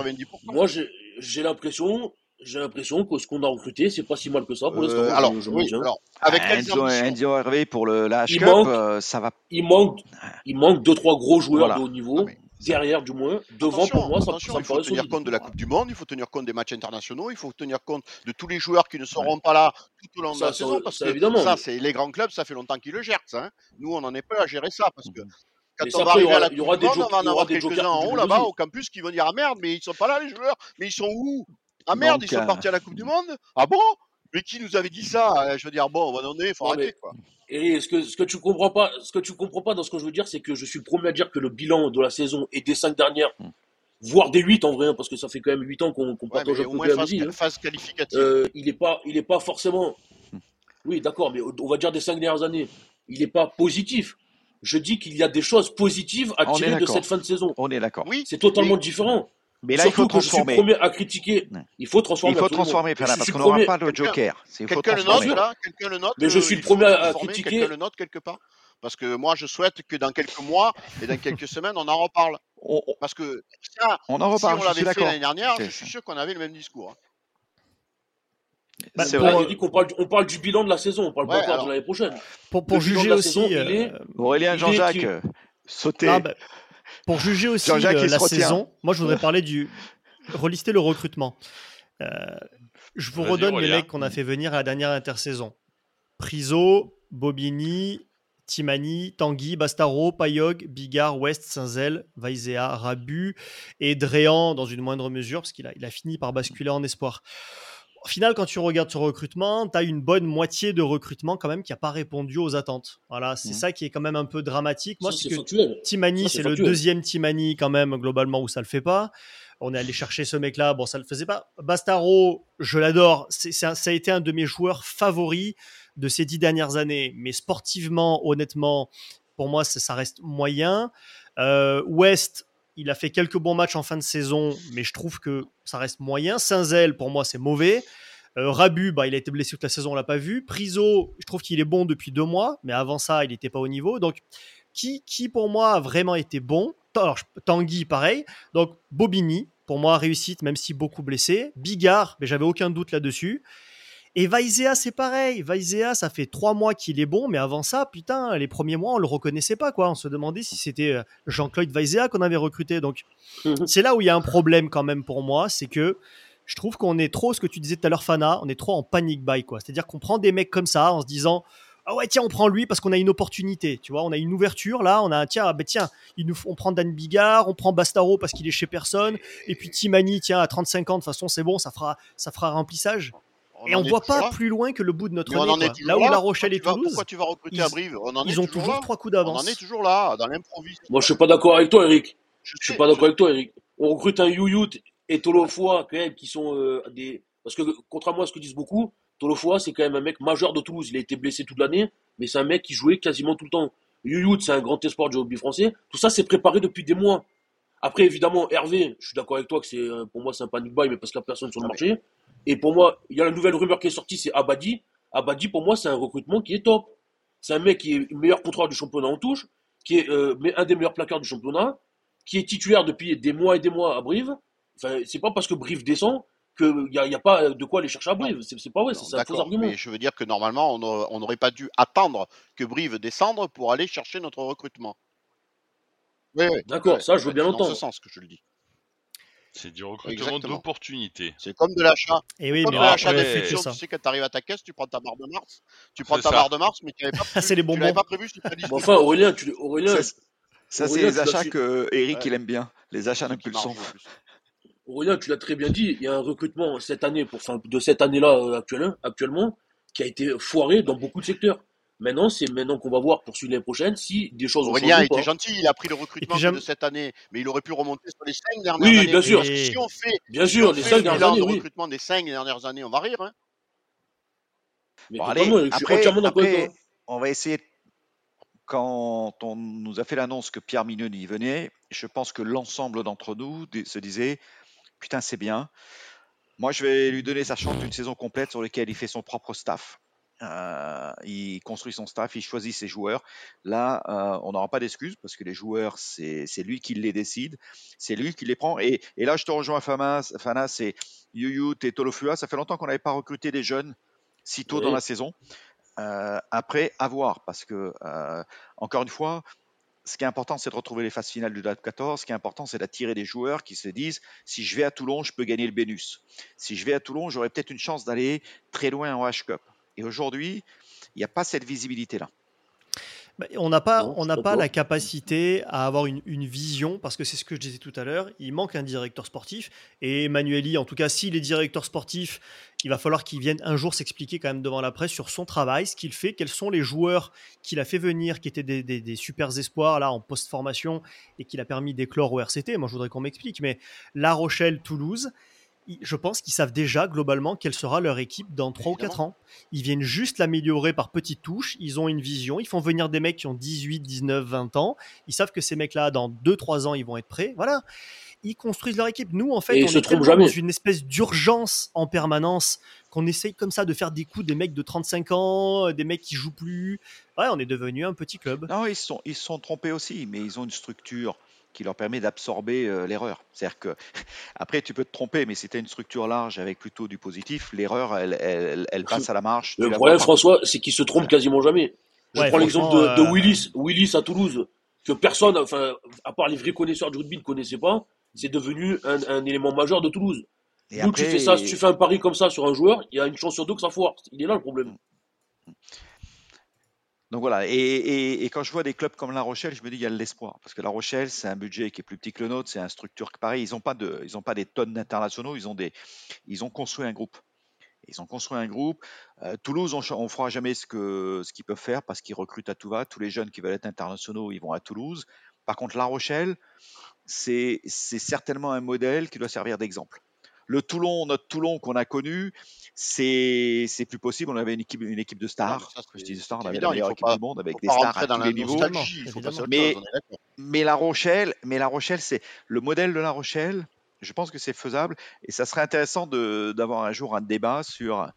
Moi, j'ai- l'impression, j'ai l'impression que ce qu'on a recruté, c'est pas si mal que ça pour l'instant. Euh, alors, oui, alors, avec Ah, Enzo, Enzo Hervé pour le la H Il Cup, manque- euh, ça va. Il manque, il manque deux trois gros joueurs Voilà. de haut niveau, derrière du moins, devant Attention, pour moi, ça, attention, ça me il faut tenir solide. compte de la Coupe du Monde, il faut tenir compte des matchs internationaux, il faut tenir compte de tous les joueurs qui ne seront pas là tout au long de la ça, saison, parce ça, que évidemment, ça, mais- c'est les grands clubs, ça fait longtemps qu'ils le gèrent, ça. hein. Nous, on n'en est pas à gérer ça, parce que quand Mais on ça, va après, il y à aura- la il y Coupe aura du des Monde, jo- on va en avoir des jokers en haut là-bas au campus qui vont dire ah merde, mais ils sont pas là les joueurs, mais ils sont où? Ah merde, Donc, ils sont partis à la Coupe du Monde Ah bon? Mais qui nous avait dit ça? Euh, Je veux dire, bon, on va donner, il faut Non, arrêter mais- quoi. Et ce que, ce que tu comprends pas, ce que tu comprends pas dans ce que je veux dire, c'est que je suis premier à dire que le bilan de la saison et des cinq dernières, voire des huit en vrai, hein, parce que ça fait quand même huit ans qu'on qu'on Ouais, partage au moins phase, hein. phase qualificative. Euh, il est pas, il est pas forcément. Oui, d'accord, mais on va dire des cinq dernières années, il est pas positif. Je dis qu'il y a des choses positives à On tirer de cette fin de saison. On est d'accord. Oui, C'est totalement mais- différent. Mais là, il faut que je suis le transformer. premier à critiquer. Il faut transformer. Il faut transformer, je parce suis qu'on le n'aura premier- pas le joker. C'est- Il faut Quelqu'un le note transformer. là Quelqu'un le note Mais je euh, suis le premier à transformer, critiquer. Quelqu'un le note quelque part Parce que moi, je souhaite que dans quelques mois et dans quelques semaines, on en reparle. Parce que ça, On en si reparle, on je l'avait fait l'année dernière, je suis sûr qu'on avait le même discours. Bah, C'est vrai. Eric, on parle, du- on parle du bilan de la saison, on parle Ouais, pas alors- de l'année prochaine. Pour, juger aussi. saison, euh, est- Aurélien Jean-Jacques, qui- sautez. non, bah, pour juger aussi euh, la retient. saison, moi je voudrais parler du. relister le recrutement. Euh, je vous redonne les mecs qu'on a fait venir à la dernière intersaison Priso, Bobigny, Timani, Tanguy, Bastaro, Payog, Bigard, West, Saint-Zel, Vaizea, Rabu et Dréan dans une moindre mesure, parce qu'il a, il a fini par basculer en espoir. Au final, quand tu regardes ce recrutement, tu as une bonne moitié de recrutement quand même qui n'a pas répondu aux attentes. Voilà, c'est Mhm. ça qui est quand même un peu dramatique. Moi, c'est que. Timani, c'est le deuxième Timani quand même globalement où ça le fait pas. On est allé chercher ce mec-là, bon ça le faisait pas. Bastaro, je l'adore, c'est, c'est un- ça a été un de mes joueurs favoris de ces dix dernières années. Mais sportivement, honnêtement, pour moi ça, ça reste moyen. Euh, West, il a fait quelques bons matchs en fin de saison, mais je trouve que ça reste moyen. Saint-Zel, pour moi, c'est mauvais. Euh, Rabu, bah, il a été blessé toute la saison, on l'a pas vu. Priso, je trouve qu'il est bon depuis deux mois, mais avant ça, il n'était pas au niveau. Donc, qui, qui pour moi a vraiment été bon? Tanguy, pareil. Donc, Bobigny, pour moi, réussite, même si beaucoup blessé. Bigard, mais j'avais aucun doute là-dessus. Et Vaizea, c'est pareil. Vaizea, ça fait trois mois qu'il est bon, mais avant ça, putain, les premiers mois, on le reconnaissait pas, quoi. On se demandait si c'était euh, Jean-Claude Vaizea qu'on avait recruté. Donc, c'est là où il y a un problème quand même pour moi, c'est que je trouve qu'on est trop, ce que tu disais tout à l'heure, Fana, on est trop en panic buy, quoi. C'est-à-dire qu'on prend des mecs comme ça en se disant, ah ouais, tiens, on prend lui parce qu'on a une opportunité, tu vois, on a une ouverture là, on a un, tiens, ah ben tiens, il nous, faut- on prend Dan Bigard, on prend Bastaro parce qu'il est chez personne, et puis Timani, tiens, à 35 ans, de toute façon, c'est bon, ça fera, ça fera remplissage. On et on est voit pas là. plus loin que le bout de notre on nez. en est Là où là. La Rochelle et Pourquoi tu vas- Toulouse, Pourquoi tu vas recruter ils- à Brive On en est ils ont toujours là. trois coups On d'avance. en est toujours là, dans l'improviste. Moi, je suis pas d'accord avec toi, Eric. Je Je suis sais, pas d'accord je- avec toi, Eric. On recrute un Youyut et Tolofoa, quand même, qui sont euh, des. Parce que, contrairement à ce que disent beaucoup, Tolofoa, c'est quand même un mec majeur de Toulouse. Il a été blessé toute l'année, mais c'est un mec qui jouait quasiment tout le temps. Youyut, c'est un grand espoir du rugby français. Tout ça, c'est préparé depuis des mois. Après, évidemment, Hervé, je suis d'accord avec toi que c'est, euh, pour moi, c'est un panic buy, mais parce qu'il n'y a personne sur le marché. Et pour moi, il y a la nouvelle rumeur qui est sortie, c'est Abadi. Abadi, pour moi, c'est un recrutement qui est top. C'est un mec qui est le meilleur contrôleur du championnat en touche, qui est euh, un des meilleurs plaqueurs du championnat, qui est titulaire depuis des mois et des mois à Brive. Enfin, c'est pas parce que Brive descend qu'il n'y a, y a pas de quoi aller chercher à Brive. C'est pas vrai, c'est un faux D'accord, argument. mais je veux dire que normalement, on n'aurait- pas dû attendre que Brive descende pour aller chercher notre recrutement. Oui, oui. D'accord, ouais, ça, je veux bien c'est dans ce l'entendre. sens que je le dis. C'est du recrutement Exactement. d'opportunité. C'est comme de l'achat. Et oui, comme mais de l'achat après, c'est ça. Tu sais, quand tu arrives à ta caisse, tu prends ta barre de Mars. Tu prends C'est ta ça. barre de Mars, mais tu n'avais pas prévu. c'est les tu l'avais bonbons. pas prévu, enfin, Aurélien, tu, Aurélien, Ça, c'est- ça, c'est Aurélien, les achats su- que Eric, Ouais. il aime bien. Les achats d'impulsion. Aurélien, tu l'as très bien dit, il y a un recrutement cette année, pour, enfin, de cette année-là euh, actuelle- actuellement, qui a été foiré dans beaucoup de secteurs. Maintenant, c'est maintenant qu'on va voir pour suivre l'année prochaine si des choses ont changé était gentil, il a pris le recrutement de cette année, mais il aurait pu remonter sur les cinq dernières Oui, années. bien sûr. Parce que si on fait, Bien si sûr, on les fait cinq le dernières bilan années, de oui. recrutement des cinq dernières années, on va rire. Hein. Mais Bon, totalement, allez, je suis après, après, on va essayer. Quand on nous a fait l'annonce que Pierre Mignoni venait, je pense que l'ensemble d'entre nous se disait Putain, c'est bien. Moi, je vais lui donner sa chance d'une saison complète sur laquelle il fait son propre staff. Euh, il construit son staff, il choisit ses joueurs. Là, euh, on n'aura pas d'excuses parce que les joueurs, c'est lui qui les décide, c'est lui qui les prend. Et, et là, je te rejoins, Fana, Fana c'est Yuyut et Tolofua. Ça fait longtemps qu'on n'avait pas recruté des jeunes si tôt dans la saison. Euh, après, à voir parce que, encore une fois, ce qui est important, c'est de retrouver les phases finales du DAP 14. Ce qui est important, c'est d'attirer des joueurs qui se disent si je vais à Toulon, je peux gagner le Bénus. Si je vais à Toulon, j'aurai peut-être une chance d'aller très loin en H-Cup. Et aujourd'hui, il n'y a pas cette visibilité-là. Bah, On n'a pas, on n'a pas la capacité à avoir une, une vision, parce que c'est ce que je disais tout à l'heure, il manque un directeur sportif, et Emmanueli, en tout cas, s'il est directeur sportif, il va falloir qu'il vienne un jour s'expliquer quand même devant la presse sur son travail, ce qu'il fait, quels sont les joueurs qu'il a fait venir, qui étaient des, des, des super espoirs là en post-formation, et qu'il a permis d'éclore au RCT, moi je voudrais qu'on m'explique, mais La Rochelle, Toulouse, je pense qu'ils savent déjà globalement quelle sera leur équipe dans 3 ou 4 ans. Ils viennent juste l'améliorer par petites touches. Ils ont une vision. Ils font venir des mecs qui ont 18, 19, 20 ans. Ils savent que ces mecs-là, dans 2-3 ans, ils vont être prêts. Voilà. Ils construisent leur équipe. Nous, en fait, Et on se est dans une espèce d'urgence en permanence qu'on essaye comme ça de faire des coups des mecs de 35 ans, des mecs qui jouent plus. Ouais, on est devenu un petit club. Non, ils sont, ils se sont trompés aussi, mais ils ont une structure qui leur permet d'absorber euh, l'erreur. C'est-à-dire que, après, tu peux te tromper, mais si tu as une structure large avec plutôt du positif, l'erreur, elle, elle, elle passe à la marche. tu Le problème. François, c'est qu'il se trompe quasiment jamais. Je Ouais, prends l'exemple de, euh, Willis, Willis à Toulouse, que personne, enfin, à part les vrais connaisseurs du rugby, ne connaissait pas. C'est devenu un, un élément majeur de Toulouse. Et tu après, fais ça, si tu fais un pari comme ça sur un joueur, il y a une chance sur deux que ça foire. Il est là le problème. Donc voilà, et, quand je vois des clubs comme La Rochelle, je me dis il y a de l'espoir. Parce que La Rochelle, c'est un budget qui est plus petit que le nôtre, c'est une structure que pareil, ils n'ont pas, de, pas des tonnes d'internationaux, ils, ont ils ont construit un groupe. Ils ont construit un groupe. Euh, Toulouse, on ne fera jamais ce ce qu'ils peuvent faire parce qu'ils recrutent à tout va. Tous les jeunes qui veulent être internationaux, ils vont à Toulouse. Par contre, La Rochelle, c'est certainement un modèle qui doit servir d'exemple. Le Toulon, notre Toulon qu'on a connu, c'est c'est plus possible. On avait une équipe, une équipe de stars. ça, je dis de stars, on avait évident, la il meilleure équipe pas, du monde avec des stars à dans tous les niveaux. Mais, mais La Rochelle, mais La Rochelle, c'est le modèle de La Rochelle. Je pense que c'est faisable et ça serait intéressant d'avoir un jour un débat sur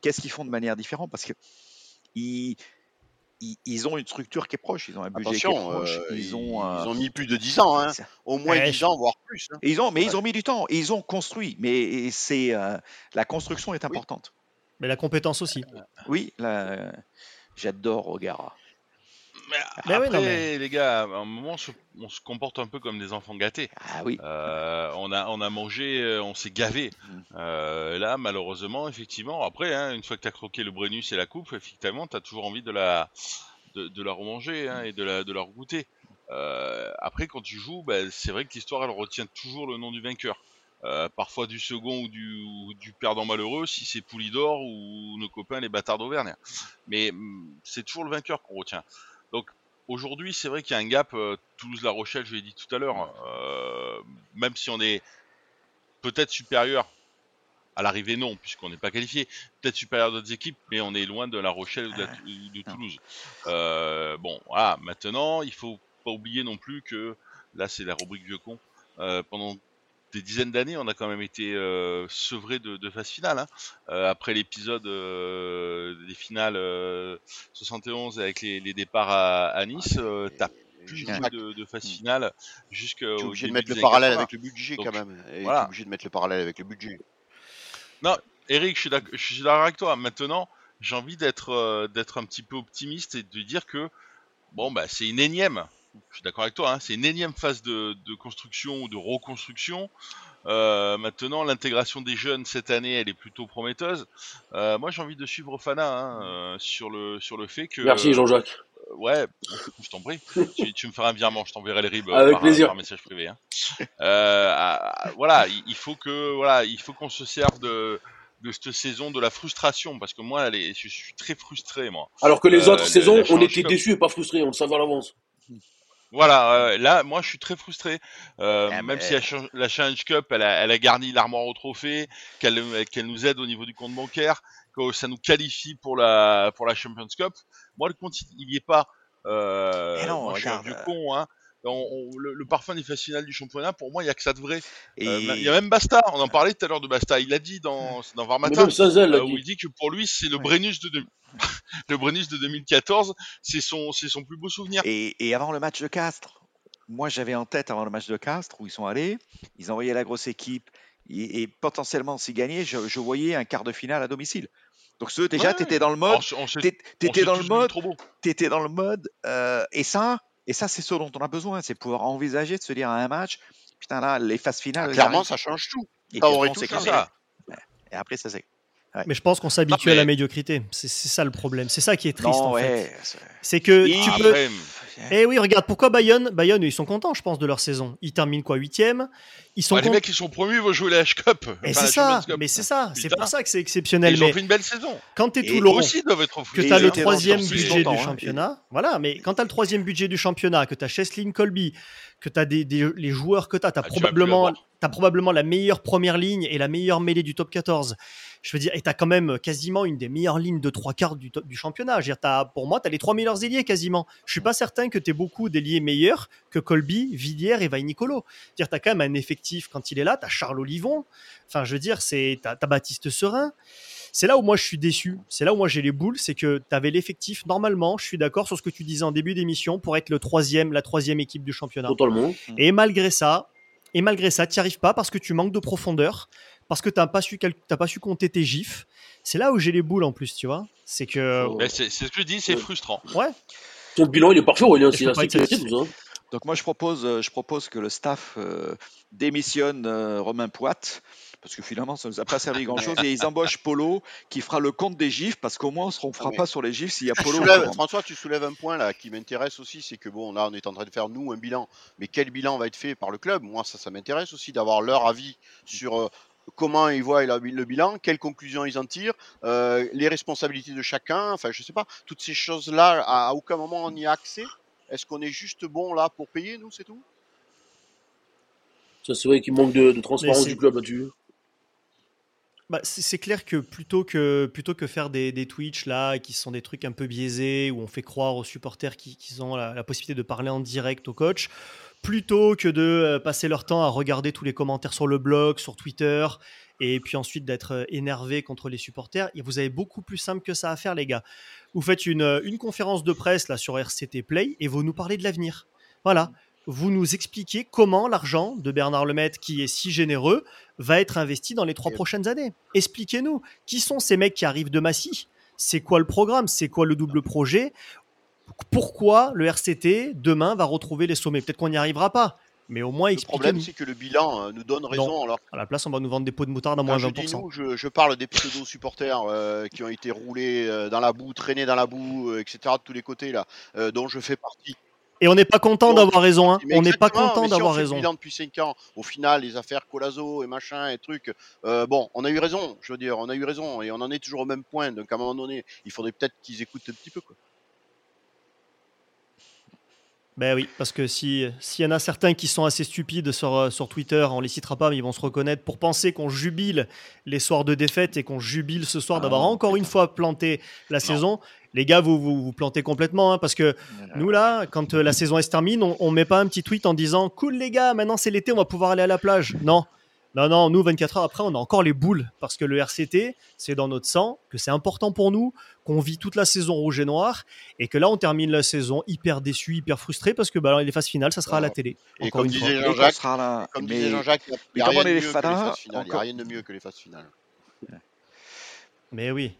qu'est-ce qu'ils font de manière différente parce que ils, ils, ils ont une structure qui est proche, ils ont un budget qui est proche, euh, ils ils, ont un- ils ont mis plus de 10 ans, hein. au moins Ouais, 10 je- ans, voire plus. hein. ils ont, mais Ouais. ils ont mis du temps, et ils ont construit, mais c'est euh, la construction est Oui. importante. Mais la compétence aussi. Oui, j'adore Ogara. Mais Mais après, oui, non, mais- les gars, à un moment, on se, on se comporte un peu comme des enfants gâtés. Ah oui. Euh, on a, on a mangé, euh, on s'est gavé. Mm. Euh, là, malheureusement, effectivement, après, hein, une fois que tu as croqué le Brennus et la coupe, effectivement, tu as toujours envie de la, de, de la remanger hein, et de la, de la regoûter. Euh, après, quand tu joues, bah, c'est vrai que l'histoire, elle retient toujours le nom du vainqueur. Euh, parfois du second ou du, ou du perdant malheureux, si c'est Poulidor ou nos copains les bâtards d'Auvergne. Mais mm, c'est toujours le vainqueur qu'on retient. Donc aujourd'hui, c'est vrai qu'il y a un gap. euh, Toulouse-La Rochelle, je l'ai dit tout à l'heure, euh, même si on est peut-être supérieur à l'arrivée, non, puisqu'on n'est pas qualifié. Peut-être supérieur d'autres équipes, mais on est loin de La Rochelle ou de, la- Ah, de. Toulouse. Euh, bon, voilà. Maintenant, il faut pas oublier non plus que là, c'est la rubrique vieux con. Euh, pendant des dizaines d'années, on a quand même été euh, sevré de, de phase finale. hein. Euh, après l'épisode euh, des finales euh, 71 avec les, les départs à, à Nice, euh, t'as plus de, de phase Mm. finale tu es jusqu'au obligé de mettre le parallèle 80. avec le budget Donc, quand même. Et voilà. obligé de mettre le parallèle avec le budget. Non, Eric, je suis d'ac- je suis d'accord avec toi. Maintenant, j'ai envie d'être euh, d'être un petit peu optimiste et de dire que bon bah c'est une énième. Je suis d'accord avec toi. Hein, c'est une énième phase de, de construction ou de reconstruction. Euh, maintenant, l'intégration des jeunes cette année, elle est plutôt prometteuse. Euh, moi, j'ai envie de suivre Fana hein, euh, sur le sur le fait que Merci Jean-Jacques. ouais, je t'en prie. tu, tu me feras un virement, je t'enverrai le RIB euh, Avec par, plaisir. par message privé. Hein. Voilà, il, il faut que voilà, il faut qu'on se serve de de cette saison de la frustration parce que moi, je suis très frustré moi. Alors que les autres saisons, on était déçus et pas frustrés, on le savait à l'avance. Voilà, euh, là, moi, je suis très frustré. Euh, Ah, même si la, Cha- la Challenge Cup, elle a, elle a garni l'armoire au trophée, qu'elle nous aide au niveau du compte bancaire, que ça nous qualifie pour la pour la Champions Cup. Moi, le compte, il n'y est pas. Euh, Mais non, moi, je suis un regarde, vieux euh, con, hein. On- on- le, le parfum des phases finales du championnat, pour moi, il y a que ça de vrai. Et- Euh, Il y a même Basta, on en parlait tout à l'heure de Basta. Il l'a dit dans, dans Var Mais Matin, même Sazel l'a euh, où il dit que pour lui, c'est le Brennus de, le Brennus de 2014, c'est son, c'est son plus beau souvenir. Et, et avant le match de Castres, moi j'avais en tête avant le match de Castres où ils sont allés, ils envoyaient la grosse équipe et, et potentiellement s'ils gagnaient, je, je voyais un quart de finale à domicile. Donc ce, déjà, Ouais. tu étais dans le mode, t'étais dans tous le mode, t'étais dans le mode, euh, et ça, et ça c'est ce dont on a besoin, c'est pouvoir envisager de se dire à un match, putain là, les phases finales, Ah, clairement, arrivent. ça change tout. Et Ça aurait tout changé. Et après ça c'est. ouais. Mais je pense qu'on s'habitue à la médiocrité. C'est ça le problème. C'est ça qui est triste Non, en ouais, fait. c'est- que Et tu après, peux. Après, Eh oui, regarde, pourquoi Bayonne Bayonne, ils sont contents, je pense, de leur saison. Ils terminent quoi, huitième? Ils sont bah, les mecs, ils sont promus, ils vont jouer la H-Cup. Et Enfin, c'est ça, mais c'est ça, c'est pour ça que c'est Et exceptionnel. Ils ont Mais fait une belle saison. quand t'es tout long, aussi doivent être que as Ils le troisième budget du hein. championnat, voilà, mais quand tu as le troisième budget du championnat, que tu as Cheslin Colby, que tu as des, des- les joueurs que tu as, tu as Ah, probablement, t'as probablement la meilleure première ligne et la meilleure mêlée du top 14. Je veux dire, et tu as quand même quasiment une des meilleures lignes de trois quarts du, championnat. Je veux dire, t'as- pour moi, tu as les trois meilleurs ailiers quasiment. Je suis pas certain que tu aies beaucoup d'ailiers meilleurs que Colby, Villiers et Vainicolo. Tu as quand même un effectif quand il est là, tu as Charles Olivon, enfin je veux dire, c'est tu as, Baptiste Serin. C'est là où moi je suis déçu, c'est là où moi j'ai les boules, c'est que tu avais l'effectif, normalement, je suis d'accord sur ce que tu disais en début d'émission, pour être le troisième, la troisième équipe du championnat. Totalement. Et malgré ça, et malgré ça, tu n'y arrives pas parce que tu manques de profondeur, parce que tu n'as pas, su t'as pas su compter tes gifs. C'est là où j'ai les boules en plus, tu vois. C'est que... Mais c'est c'est ce que je dis, c'est frustrant. Ouais. Ton bilan, il est parfait, Aurélien. C'est ça. Donc moi je propose, euh, je propose que le staff euh, démissionne euh, Romain Poit parce que finalement ça nous a pas servi grand chose et ils embauchent Polo qui fera le compte des gifs parce qu'au moins on ne fera mais- pas sur les gifs s'il y a Polo. François, tu soulèves un point là qui m'intéresse aussi, c'est que bon, là, on est en train de faire nous un bilan, mais quel bilan va être fait par le club? Moi, ça, ça m'intéresse aussi d'avoir leur avis sur euh, comment ils voient le bilan, quelles conclusions ils en tirent, euh, les responsabilités de chacun. Enfin, je sais pas, toutes ces choses-là, à, à aucun moment on y a accès. Est-ce qu'on est juste bon là pour payer, nous, c'est tout? Ça, c'est vrai qu'il manque de, transparence du club là-dessus. Bah, c'est c'est clair que plutôt que, plutôt que faire des, des Twitch là, qui sont des trucs un peu biaisés, où on fait croire aux supporters qui- qu'ils ont la, la possibilité de parler en direct au coach, plutôt que de euh, passer leur temps à regarder tous les commentaires sur le blog, sur Twitter, et puis ensuite d'être euh, énervé contre les supporters, et vous avez beaucoup plus simple que ça à faire, les gars. Vous faites une, euh, une conférence de presse là sur RCT Play, et vous nous parlez de l'avenir. Voilà. Vous nous expliquez comment l'argent de Bernard Lemaitre, qui est si généreux, va être investi dans les trois prochaines années. Expliquez-nous, qui sont ces mecs qui arrivent de Massy? C'est quoi le programme? C'est quoi le double projet? Pourquoi le RCT demain va retrouver les sommets? Peut-être qu'on n'y arrivera pas, mais au moins Le problème, c'est que le bilan euh, nous donne raison. Non. Alors, À la place, on va nous vendre des pots de moutarde à moins je dis 20%. nous, je, je parle des pseudo-supporters euh, qui ont été roulés euh, dans la boue, traînés dans la boue, euh, etc., de tous les côtés, là, dont je fais partie. Et on n'est pas content d'avoir raison. Hein. On n'est pas content si d'avoir le raison. bilan depuis 5 ans, au final, les affaires Colazo et machin et trucs, euh, bon, on a eu raison, je veux dire, on a eu raison, et on en est toujours au même point, donc à un moment donné, il faudrait peut-être qu'ils écoutent un petit peu, quoi. Ben oui, parce que si s'il y en a certains qui sont assez stupides sur, euh, sur Twitter, on les citera pas, mais ils vont se reconnaître pour penser qu'on jubile les soirs de défaite et qu'on jubile ce soir d'avoir Ah, encore une fois planté la saison. Les gars, vous vous, vous plantez complètement, hein, parce que nous là, quand euh, la saison se termine, on, on met pas un petit tweet en disant cool les gars, maintenant c'est l'été, on va pouvoir aller à la plage. Non. Non, non, nous, 24 heures après, on a encore les boules parce que le RCT, c'est dans notre sang, que c'est important pour nous, qu'on vit toute la saison rouge et noir, et que là, on termine la saison hyper déçu, hyper frustré parce que bah, les phases finales, ça sera à la télé. Et Encore comme une fois. disait Jean-Jacques, comme Mais- Jean-Jacques, il mais n'y a, rien de les mieux que les phases finales? Il y a encore- rien de mieux que les phases finales. Mais oui,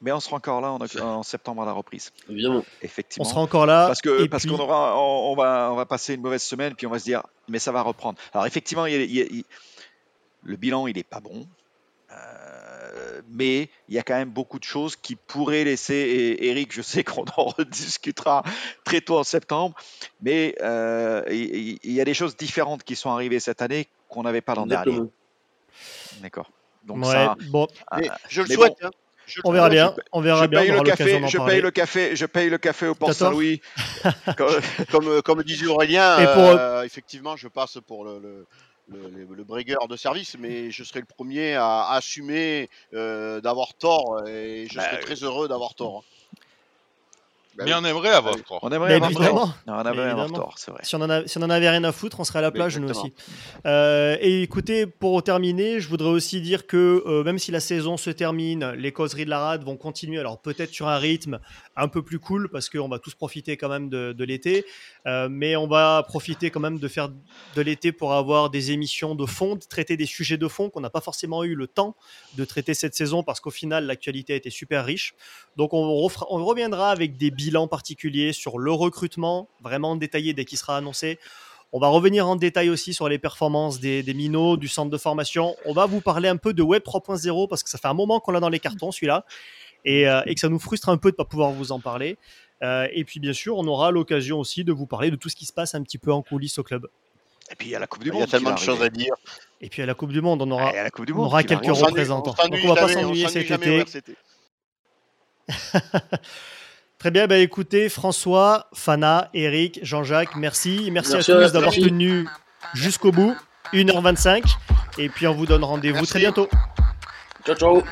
Mais on sera encore là en, septembre à la reprise. Évidemment. Effectivement. on sera encore là. Parce que et parce puis- qu'on aura on, on va on va passer une mauvaise semaine puis on va se dire mais ça va reprendre. Alors effectivement il y a- il y a- il- le bilan il est pas bon. Euh, mais il y a quand même beaucoup de choses qui pourraient laisser, et Eric, je sais qu'on en rediscutera très tôt en septembre, mais euh, il y, a des choses différentes qui sont arrivées cette année qu'on n'avait pas l'an dernier. D'accord. Donc Ouais, ça, bon, Mais ah, je le mais souhaite. bon, hein. Je on verra bien. On verra je bien. paye On le café, je parler. paye le café, je paye le café au Port Saint-Louis. Comme, euh, comme disait Aurélien, Et pour- euh, effectivement, je passe pour le, le, le, le- de service, mais je serai le premier à assumer euh, d'avoir tort et je Bah, serai très heureux d'avoir tort. Bah Mais oui. on aimerait avoir tort. On aimerait Mais avoir évidemment. tort. On aimerait avoir évidemment. tort, c'est vrai. Si on, en a- si on en avait rien à foutre, on serait à la plage, nous aussi. Euh, et écoutez, pour terminer, je voudrais aussi dire que euh, même si la saison se termine, les causeries de la rade vont continuer. Alors peut-être sur un rythme un peu plus cool, parce qu'on va tous profiter quand même de, de l'été. Euh, mais on va profiter quand même de faire de l'été pour avoir des émissions de fond, de traiter des sujets de fond qu'on n'a pas forcément eu le temps de traiter cette saison, parce qu'au final, l'actualité a été super riche. Donc on, reviendra avec des bilans particuliers sur le recrutement, vraiment détaillé dès qu'il sera annoncé. On va revenir en détail aussi sur les performances des, des minots, du centre de formation. On va vous parler un peu de Web 3.0 parce que ça fait un moment qu'on l'a dans les cartons celui-là et, euh, et que ça nous frustre un peu de ne pas pouvoir vous en parler. Euh, et puis bien sûr, on aura l'occasion aussi de vous parler de tout ce qui se passe un petit peu en coulisses au club. Et puis il y a la Coupe du Il Monde. y a tellement de choses à dire. Et puis à la Coupe du Monde, on aura, Ah, il la Coupe du on aura quelques représentants. on Donc on va pas s'ennuyer cet été. Très bien, bah écoutez, François, Fana, Eric, Jean-Jacques, merci. Merci, Merci à tous d'avoir tenu jusqu'au bout, 1h25. Et puis on vous donne rendez-vous très bientôt. Ciao, ciao.